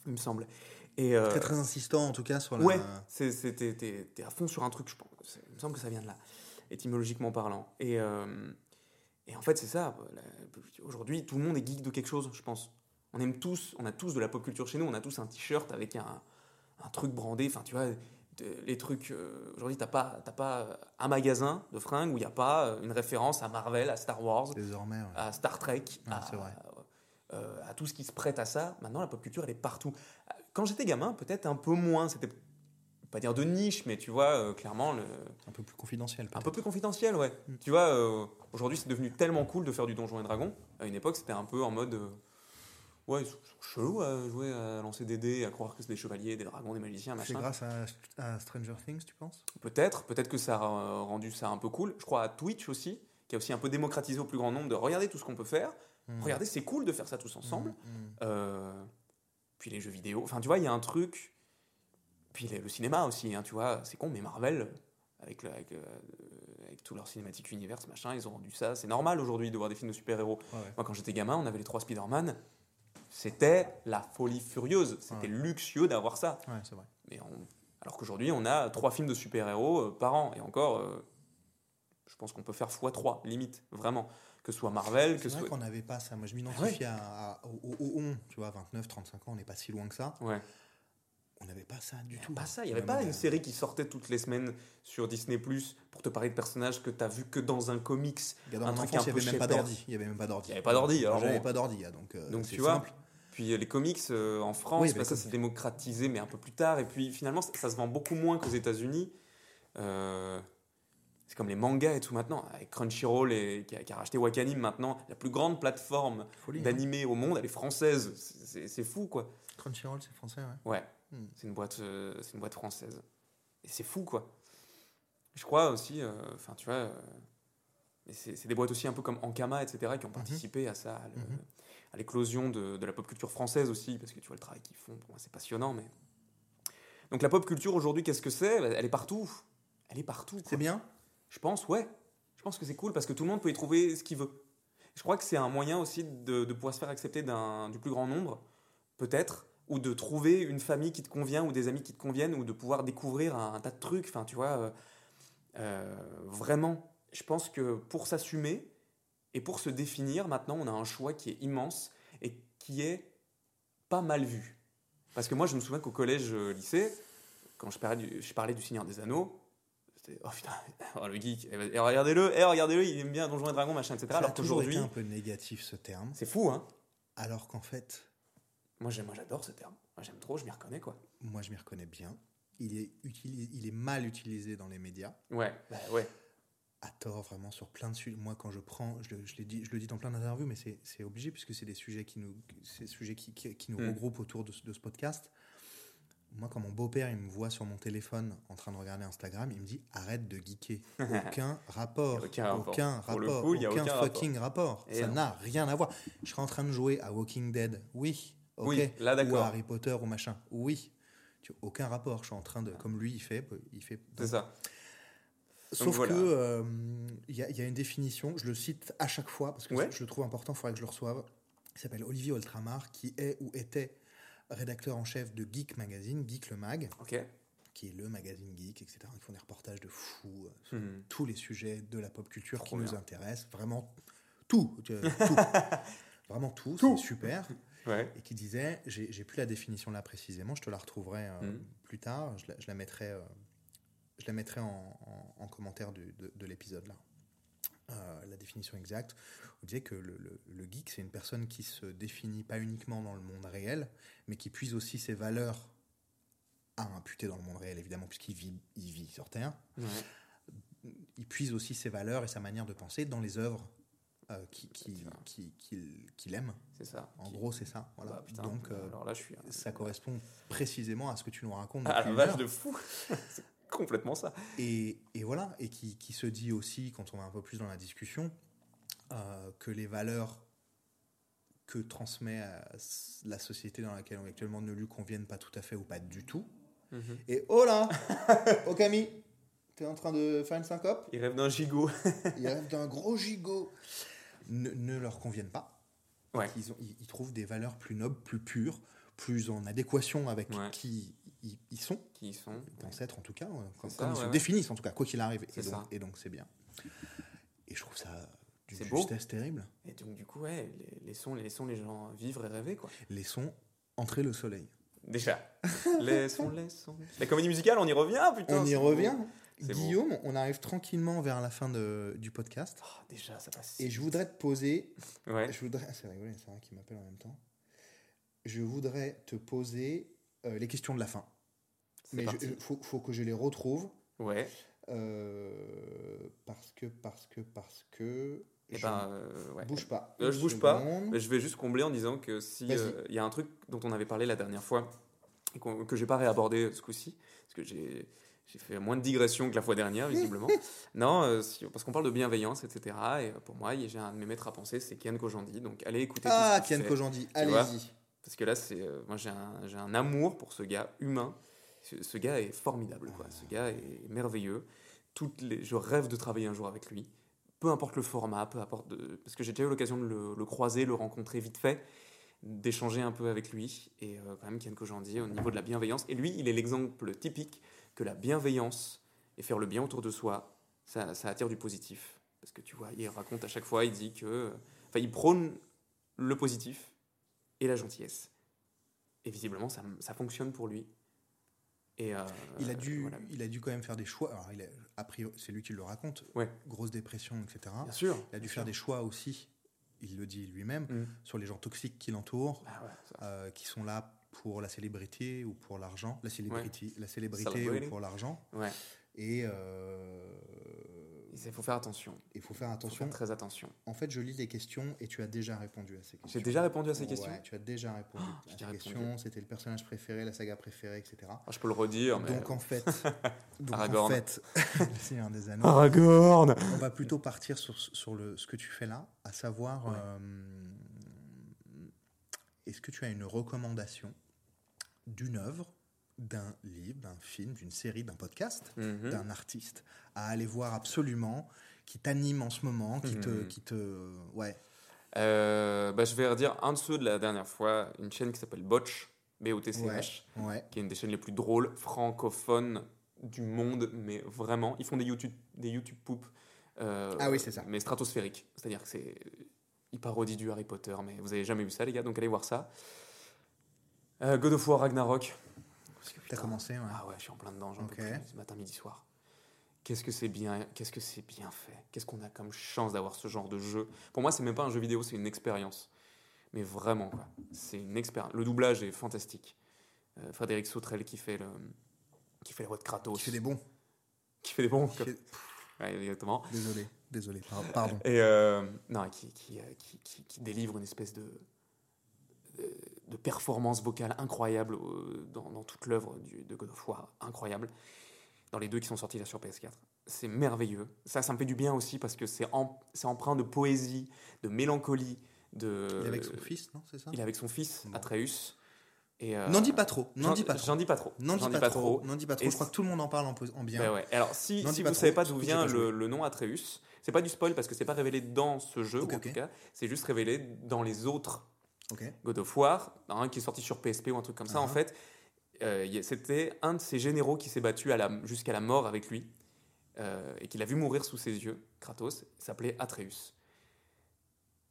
Speaker 2: il me semble. Et, euh,
Speaker 1: Très très insistant en tout cas sur la.
Speaker 2: Ouais, t'es, à fond sur un truc, je pense. Il me semble que ça vient de là, étymologiquement parlant. Et, euh, et en fait, c'est ça. Aujourd'hui, tout le monde est geek de quelque chose, je pense. On aime tous, on a tous de la pop culture chez nous, on a tous un t-shirt avec un, un truc brandé. Enfin, tu vois, de- les trucs. euh, aujourd'hui, t'as pas, pas un magasin de fringues où il n'y a pas euh, une référence à Marvel, à Star Wars,
Speaker 1: Désormais. ouais.
Speaker 2: à Star Trek, à,
Speaker 1: vrai.
Speaker 2: euh, à tout ce qui se prête à ça. Maintenant, la pop culture, elle est partout. quand j'étais gamin, peut-être un peu moins. C'était pas dire de niche, mais tu vois, euh, clairement, le...
Speaker 1: Un peu plus confidentiel.
Speaker 2: un peu plus confidentiel, ouais.
Speaker 1: Mm.
Speaker 2: Tu vois, euh, aujourd'hui, c'est devenu tellement cool de faire du Donjon et Dragon. À une époque, c'était un peu en mode. euh, ouais, ils sont sont chelous à jouer, à lancer des dés, à croire que c'est des chevaliers, des dragons, des magiciens,
Speaker 1: C'est
Speaker 2: machin.
Speaker 1: grâce à, à Stranger Things, tu penses?
Speaker 2: Peut-être, peut-être que ça a rendu ça un peu cool. Je crois à Twitch aussi, qui a aussi un peu démocratisé au plus grand nombre de regarder tout ce qu'on peut faire.
Speaker 1: Mm.
Speaker 2: Regardez, c'est cool de faire ça tous ensemble.
Speaker 1: Mm, mm.
Speaker 2: Euh, puis les jeux vidéo. Enfin, tu vois, il y a un truc. Puis le cinéma aussi, hein, tu vois. C'est con, mais Marvel, avec, le- avec, euh, avec tout leur cinématique univers, machin, ils ont rendu ça. C'est normal aujourd'hui de voir des films de super-héros.
Speaker 1: Ouais, ouais.
Speaker 2: Moi, quand j'étais gamin, on avait les trois Spider-Man. C'était la folie furieuse. C'était
Speaker 1: Ouais.
Speaker 2: luxueux d'avoir ça.
Speaker 1: Ouais, c'est vrai.
Speaker 2: Mais on- Alors qu'aujourd'hui, on a trois films de super-héros euh, par an. Et encore, euh, je pense qu'on peut faire x3, limite, vraiment. Que ce soit Marvel, que
Speaker 1: C'est
Speaker 2: ce
Speaker 1: vrai
Speaker 2: soit.
Speaker 1: qu'on n'avait pas ça. Moi, je m'identifie à, à- au, au- au on, tu vois, 29, 35 ans, on n'est pas si loin que ça.
Speaker 2: Ouais.
Speaker 1: On n'avait pas ça du
Speaker 2: Il y
Speaker 1: tout.
Speaker 2: avait pas ça, il n'y avait pas une série qui sortait toutes les semaines sur Disney Plus pour te parler de personnages que tu as vu que dans un comics. Un
Speaker 1: mon
Speaker 2: truc
Speaker 1: enfance,
Speaker 2: un
Speaker 1: il n'y
Speaker 2: peu
Speaker 1: avait même pas d'ordi. Il n'y avait même pas d'ordi.
Speaker 2: Il y avait pas d'ordi, alors
Speaker 1: J'avais pas d'ordi, hein, donc, euh,
Speaker 2: Donc, tu vois,
Speaker 1: simple.
Speaker 2: Puis euh, les comics euh, en France,
Speaker 1: Oui,
Speaker 2: ça s'est démocratisé, mais un peu plus tard. Et puis finalement, ça, ça se vend beaucoup moins qu'aux États-Unis. Euh, c'est comme les mangas et tout maintenant, avec Crunchyroll et, qui, a, qui a racheté Wakanim maintenant, la plus grande plateforme
Speaker 1: hein.
Speaker 2: d'animé au monde, elle est française. C'est- fou, quoi.
Speaker 1: Crunchyroll, c'est français, ouais.
Speaker 2: Ouais,
Speaker 1: Hmm.
Speaker 2: c'est une boîte, euh, c'est une boîte française. Et c'est fou, quoi. Je crois aussi, euh, enfin, tu vois, euh, c'est des boîtes aussi un peu comme Ankama, etc., qui ont participé à ça, à
Speaker 1: Mhm.
Speaker 2: l'éclosion de, de la pop culture française aussi, parce que tu vois le travail qu'ils font, pour moi, c'est passionnant, mais. Donc la pop culture aujourd'hui, qu'est-ce que c'est? Elle est partout. Elle est partout.
Speaker 1: C'est bien?
Speaker 2: Je pense, ouais. Je pense que c'est cool parce que tout le monde peut y trouver ce qu'il veut. Je crois que c'est un moyen aussi de, pouvoir se faire accepter du plus grand nombre, peut-être, ou de trouver une famille qui te convient ou des amis qui te conviennent, ou de pouvoir découvrir un, tas de trucs. Enfin, tu vois, euh, euh, vraiment, je pense que pour s'assumer et pour se définir, maintenant, on a un choix qui est immense et qui est pas mal vu. Parce que moi, je me souviens qu'au collège, euh, quand je parlais du, je parlais du Seigneur des Anneaux, c'était oh putain, oh, le geek, eh, regardez-le, eh, regardez-le, il aime bien Donjons et Dragons, machin, etc.
Speaker 1: Ça
Speaker 2: Alors qu'aujourd'hui,
Speaker 1: été un peu négatif ce terme.
Speaker 2: c'est fou, hein.
Speaker 1: Alors qu'en fait,
Speaker 2: Moi, j'aime- moi, j'adore ce terme. Moi, j'aime trop, je m'y reconnais, quoi.
Speaker 1: moi, je m'y reconnais bien. Il est, utilisé, il est mal utilisé dans les médias.
Speaker 2: Ouais, bah ouais.
Speaker 1: à tort vraiment sur plein de sujets. Moi, quand je prends, je, le- je dit, je le dis dans plein d'interviews, mais c'est c'est obligé puisque c'est des sujets qui nous, c'est sujets qui, qui, qui nous
Speaker 2: Mm.
Speaker 1: regroupent autour de ce podcast. Moi, quand mon beau-père il me voit sur mon téléphone en train de regarder Instagram, il me dit arrête de geeker. Aucun rapport.
Speaker 2: Aucun rapport.
Speaker 1: Aucun rapport.
Speaker 2: coup,
Speaker 1: aucun
Speaker 2: aucun
Speaker 1: fucking rapport.
Speaker 2: Et
Speaker 1: Ça n'a rien à voir. Je serais en train de jouer à Walking Dead. Oui. ok.
Speaker 2: Oui, là,
Speaker 1: Ou à. Harry Potter ou machin. Oui. Tu- Aucun rapport. Je suis en train de, comme lui, il fait, il fait.
Speaker 2: C'est ça.
Speaker 1: Sauf
Speaker 2: voilà.
Speaker 1: que euh, il y, a- il y a une définition, je le cite à chaque fois parce que
Speaker 2: Ouais.
Speaker 1: je le trouve important, il faudrait que je le reçoive. Il s'appelle Olivier Oltramar, qui est ou était rédacteur en chef de Geek Magazine, Geek le Mag, qui est le magazine geek, etc. Ils font des reportages de fous euh, sur
Speaker 2: Hmm.
Speaker 1: tous les sujets de la pop culture
Speaker 2: Trop
Speaker 1: qui nous intéressent, vraiment tout, euh, tout. vraiment tout,
Speaker 2: Tout.
Speaker 1: c'est super.
Speaker 2: Ouais.
Speaker 1: Et qui disait, j'ai plus la définition là précisément, je te la retrouverai euh,
Speaker 2: Mhm.
Speaker 1: plus tard, je la, je la mettrai, euh, je la mettrai en, en- en commentaire du- de, de l'épisode là. Euh, la définition exacte, on disait que le, le- le geek, c'est une personne qui se définit pas uniquement dans le monde réel, mais qui puise aussi ses valeurs à imputer dans le monde réel, évidemment, puisqu'il vit, il vit sur Terre. Il puise aussi ses valeurs et sa manière de penser dans les œuvres euh, qui- qui- qui- qu'il qu'il aime.
Speaker 2: C'est ça.
Speaker 1: En
Speaker 2: Qui-
Speaker 1: gros, c'est ça. Voilà.
Speaker 2: Bah, putain,
Speaker 1: Donc, euh,
Speaker 2: alors là, je suis.
Speaker 1: ça correspond précisément à ce que tu nous racontes.
Speaker 2: Ah, la vache de fou. complètement ça.
Speaker 1: Et, et voilà, et qui, qui se dit aussi, quand on va un peu plus dans la discussion, euh, que les valeurs que transmet euh, la société dans laquelle on est actuellement ne lui conviennent pas tout à fait ou pas du tout.
Speaker 2: Mhm.
Speaker 1: Et oh là Okami T'es en train de faire une syncope?
Speaker 2: Il rêve d'un gigot.
Speaker 1: Il rêve d'un gros gigot ne, ne leur conviennent pas.
Speaker 2: Ouais.
Speaker 1: Ils, ont, ils, ils trouvent des valeurs plus nobles, plus pures, plus en adéquation avec
Speaker 2: Ouais.
Speaker 1: qui ils, ils sont,
Speaker 2: Qui ils sont.
Speaker 1: être en tout cas, euh, comme,
Speaker 2: ça,
Speaker 1: comme ils
Speaker 2: ouais,
Speaker 1: se
Speaker 2: ouais.
Speaker 1: définissent en tout cas, quoi qu'il arrive. Et donc,
Speaker 2: ça.
Speaker 1: et donc c'est bien. Et je trouve ça d'une
Speaker 2: beau.
Speaker 1: justesse terrible.
Speaker 2: Et donc, du coup, ouais, laissons, laissons les gens vivre et rêver, quoi.
Speaker 1: Laissons entrer le soleil.
Speaker 2: Déjà. laissons, laissons. La comédie musicale, on y revient, putain.
Speaker 1: on y revient.
Speaker 2: Beau.
Speaker 1: Guillaume, on arrive tranquillement vers la fin de- du podcast.
Speaker 2: Oh, déjà, ça passe.
Speaker 1: Et je voudrais te poser
Speaker 2: Ouais.
Speaker 1: Je voudrais. ah, C'est rigolo, c'est vrai qu'il m'appelle en même temps. Je voudrais te poser euh, les questions de la fin. Mais il faut, faut que je les retrouve.
Speaker 2: Ouais.
Speaker 1: euh, parce que, parce que, parce que.
Speaker 2: Et
Speaker 1: je
Speaker 2: ben, euh, ouais.
Speaker 1: bouge pas.
Speaker 2: Euh, je bouge pas. je vais juste combler en disant que si euh, il y a un truc dont on avait parlé la dernière fois et qu'on- que j'ai pas réabordé ce coup-ci, parce que j'ai j'ai fait moins de digressions que la fois dernière visiblement. non, euh, si- parce qu'on parle de bienveillance, etc. Et pour moi, j'ai un de mes maîtres à penser, c'est Kian Kojandi. Donc allez écouter.
Speaker 1: Ah,
Speaker 2: tout ce qu'il
Speaker 1: Kian. Kojandi, allez-y.
Speaker 2: Parce que là, c'est euh, moi j'ai un, j'ai un amour pour ce gars humain. Ce, gars est formidable, quoi. Ce gars est merveilleux. Toutes les, je rêve de travailler un jour avec lui. Peu importe le format, peu importe parce que j'ai déjà eu l'occasion de le, le croiser, le rencontrer vite fait, d'échanger un peu avec lui. Et euh, quand même, Kian Kojandi, au niveau de la bienveillance. Et lui, il est l'exemple typique que la bienveillance et faire le bien autour de soi, ça, ça attire du positif. Parce que tu vois, il raconte à chaque fois, il dit que, enfin, il prône le positif et la gentillesse. Et visiblement, ça, ça fonctionne pour lui. Et euh,
Speaker 1: Il a, dû,
Speaker 2: voilà.
Speaker 1: il a dû quand même faire des choix. Alors, il a, c'est lui qui le raconte.
Speaker 2: Ouais.
Speaker 1: Grosse dépression, etc.
Speaker 2: Bien sûr.
Speaker 1: Il a dû faire des choix aussi, il le dit lui-même,
Speaker 2: Mm.
Speaker 1: sur les gens toxiques qui l'entourent,
Speaker 2: Ah ouais,
Speaker 1: euh, qui sont là pour la célébrité ou pour l'argent. La célébrité, la célébrité ou pour l'argent. Et euh,
Speaker 2: Il faut faire attention.
Speaker 1: il faut faire
Speaker 2: faut
Speaker 1: attention.
Speaker 2: faire très attention.
Speaker 1: En fait, je lis les questions et tu as déjà répondu à ces questions.
Speaker 2: J'ai déjà répondu à ces questions.
Speaker 1: Ouais, tu as déjà répondu
Speaker 2: j'ai
Speaker 1: à ces questions. C'était le personnage préféré, la saga préférée, etc.
Speaker 2: Ah, je peux le redire, mais.
Speaker 1: Donc en fait, donc en
Speaker 2: Aragorn.
Speaker 1: fait, le Seigneur des Anneaux.
Speaker 2: Aragorn
Speaker 1: On va plutôt partir sur, sur le, ce que tu fais là, à savoir,
Speaker 2: Ouais.
Speaker 1: euh, est-ce que tu as une recommandation d'une œuvre, d'un livre, d'un film, d'une série, d'un podcast,
Speaker 2: Mhm.
Speaker 1: d'un artiste à aller voir absolument, qui t'anime en ce moment, qui te,
Speaker 2: Mhm.
Speaker 1: qui te, ouais,
Speaker 2: Euh, bah, je vais redire un de ceux de la dernière fois, une chaîne qui s'appelle Botch, B-O-T-C-H,
Speaker 1: ouais,
Speaker 2: qui est une des chaînes les plus drôles francophones du monde, mais vraiment, ils font des YouTube, des YouTube poop. euh,
Speaker 1: Ah oui, c'est ça.
Speaker 2: Mais stratosphériques. C'est-à-dire que c'est. Ils parodient du Harry Potter, mais vous avez jamais vu ça, les gars, donc allez voir ça. Euh, God of War Ragnarok.
Speaker 1: T'as commencé, ouais.
Speaker 2: Ah ouais, je suis en plein dedans, j'en peux
Speaker 1: Ok.
Speaker 2: plus, ce matin, midi, soir. Qu'est-ce que c'est bien, qu'est-ce que c'est bien fait? Qu'est-ce qu'on a comme chance d'avoir ce genre de jeu? Pour moi, c'est même pas un jeu vidéo, c'est une expérience. Mais vraiment, quoi. C'est une expérience. Le doublage est fantastique. Euh, Frédéric Sautrel qui fait le, qui fait les voix de Kratos.
Speaker 1: Qui fait des bons.
Speaker 2: Qui fait des bons.
Speaker 1: Qui
Speaker 2: comme-
Speaker 1: fait-
Speaker 2: Ouais, exactement.
Speaker 1: Désolé, désolé, par- pardon.
Speaker 2: Et euh, non, qui, qui, euh, qui, qui- qui délivre une espèce de, de, de performance vocale incroyable euh, dans, dans toute l'œuvre de God of War, incroyable. Dans les deux qui sont sortis là sur PS4. C'est merveilleux. Ça, ça me fait du bien aussi parce que c'est em- c'est empreint de poésie, de mélancolie. De,
Speaker 1: Il est avec son fils, non, c'est ça?
Speaker 2: Il est avec son fils,
Speaker 1: Bon.
Speaker 2: Atreus. Euh,
Speaker 1: N'en dis pas trop, n'en dis pas trop.
Speaker 2: J'en dis pas trop.
Speaker 1: N'en
Speaker 2: J'en
Speaker 1: dis pas, trop, n'en dis pas trop.
Speaker 2: Et
Speaker 1: Je crois que tout le monde en parle en, en bien.
Speaker 2: bah ouais. Alors, si, si
Speaker 1: dis
Speaker 2: vous ne savez pas d'où vient le, le nom Atreus, c'est pas du spoil parce que c'est pas révélé dans ce jeu,
Speaker 1: Ok,
Speaker 2: ou en
Speaker 1: ok.
Speaker 2: tout cas, c'est juste révélé dans les autres
Speaker 1: Ok.
Speaker 2: God of War, un qui est sorti sur PSP ou un truc comme ça. En
Speaker 1: Uh-huh.
Speaker 2: fait, euh, c'était un de ses généraux qui s'est battu jusqu'à la mort avec lui euh, et qu'il a vu mourir sous ses yeux, Kratos, il s'appelait Atreus.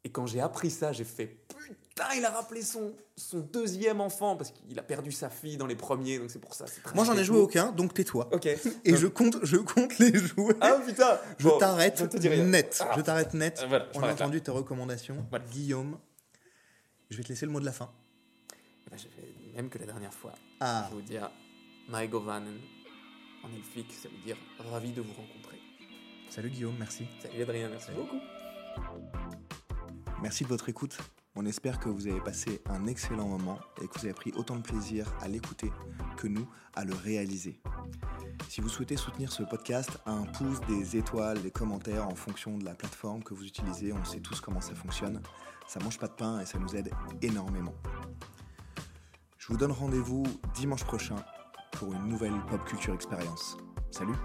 Speaker 2: Et quand j'ai appris ça, j'ai fait putain, il a rappelé son, son deuxième enfant parce qu'il a perdu sa fille dans les premiers, donc c'est pour ça. très
Speaker 1: Moi, j'en ai joué aucun, donc tais-toi.
Speaker 2: Ok.
Speaker 1: Et je compte, je compte les jouer.
Speaker 2: Ah putain
Speaker 1: je
Speaker 2: Bon,
Speaker 1: t'arrête net.
Speaker 2: Ah.
Speaker 1: Je t'arrête net.
Speaker 2: Voilà,
Speaker 1: On a
Speaker 2: là.
Speaker 1: entendu tes recommandations.
Speaker 2: Voilà.
Speaker 1: Guillaume, je vais te laisser le mot de la fin.
Speaker 2: Eh ben, j'ai fait même que la dernière fois.
Speaker 1: Ah,
Speaker 2: Je vais vous dire Maigovanen en elfique, ça veut dire ravi de vous rencontrer.
Speaker 1: salut Guillaume, merci.
Speaker 2: Salut Adrien, merci
Speaker 1: Salut.
Speaker 2: beaucoup.
Speaker 1: Merci de votre écoute. On espère que vous avez passé un excellent moment et que vous avez pris autant de plaisir à l'écouter que nous à le réaliser. Si vous souhaitez soutenir ce podcast, un pouce, des étoiles, des commentaires en fonction de la plateforme que vous utilisez, on sait tous comment ça fonctionne. Ça mange pas de pain et ça nous aide énormément. Je vous donne rendez-vous dimanche prochain pour une nouvelle pop culture expérience. Salut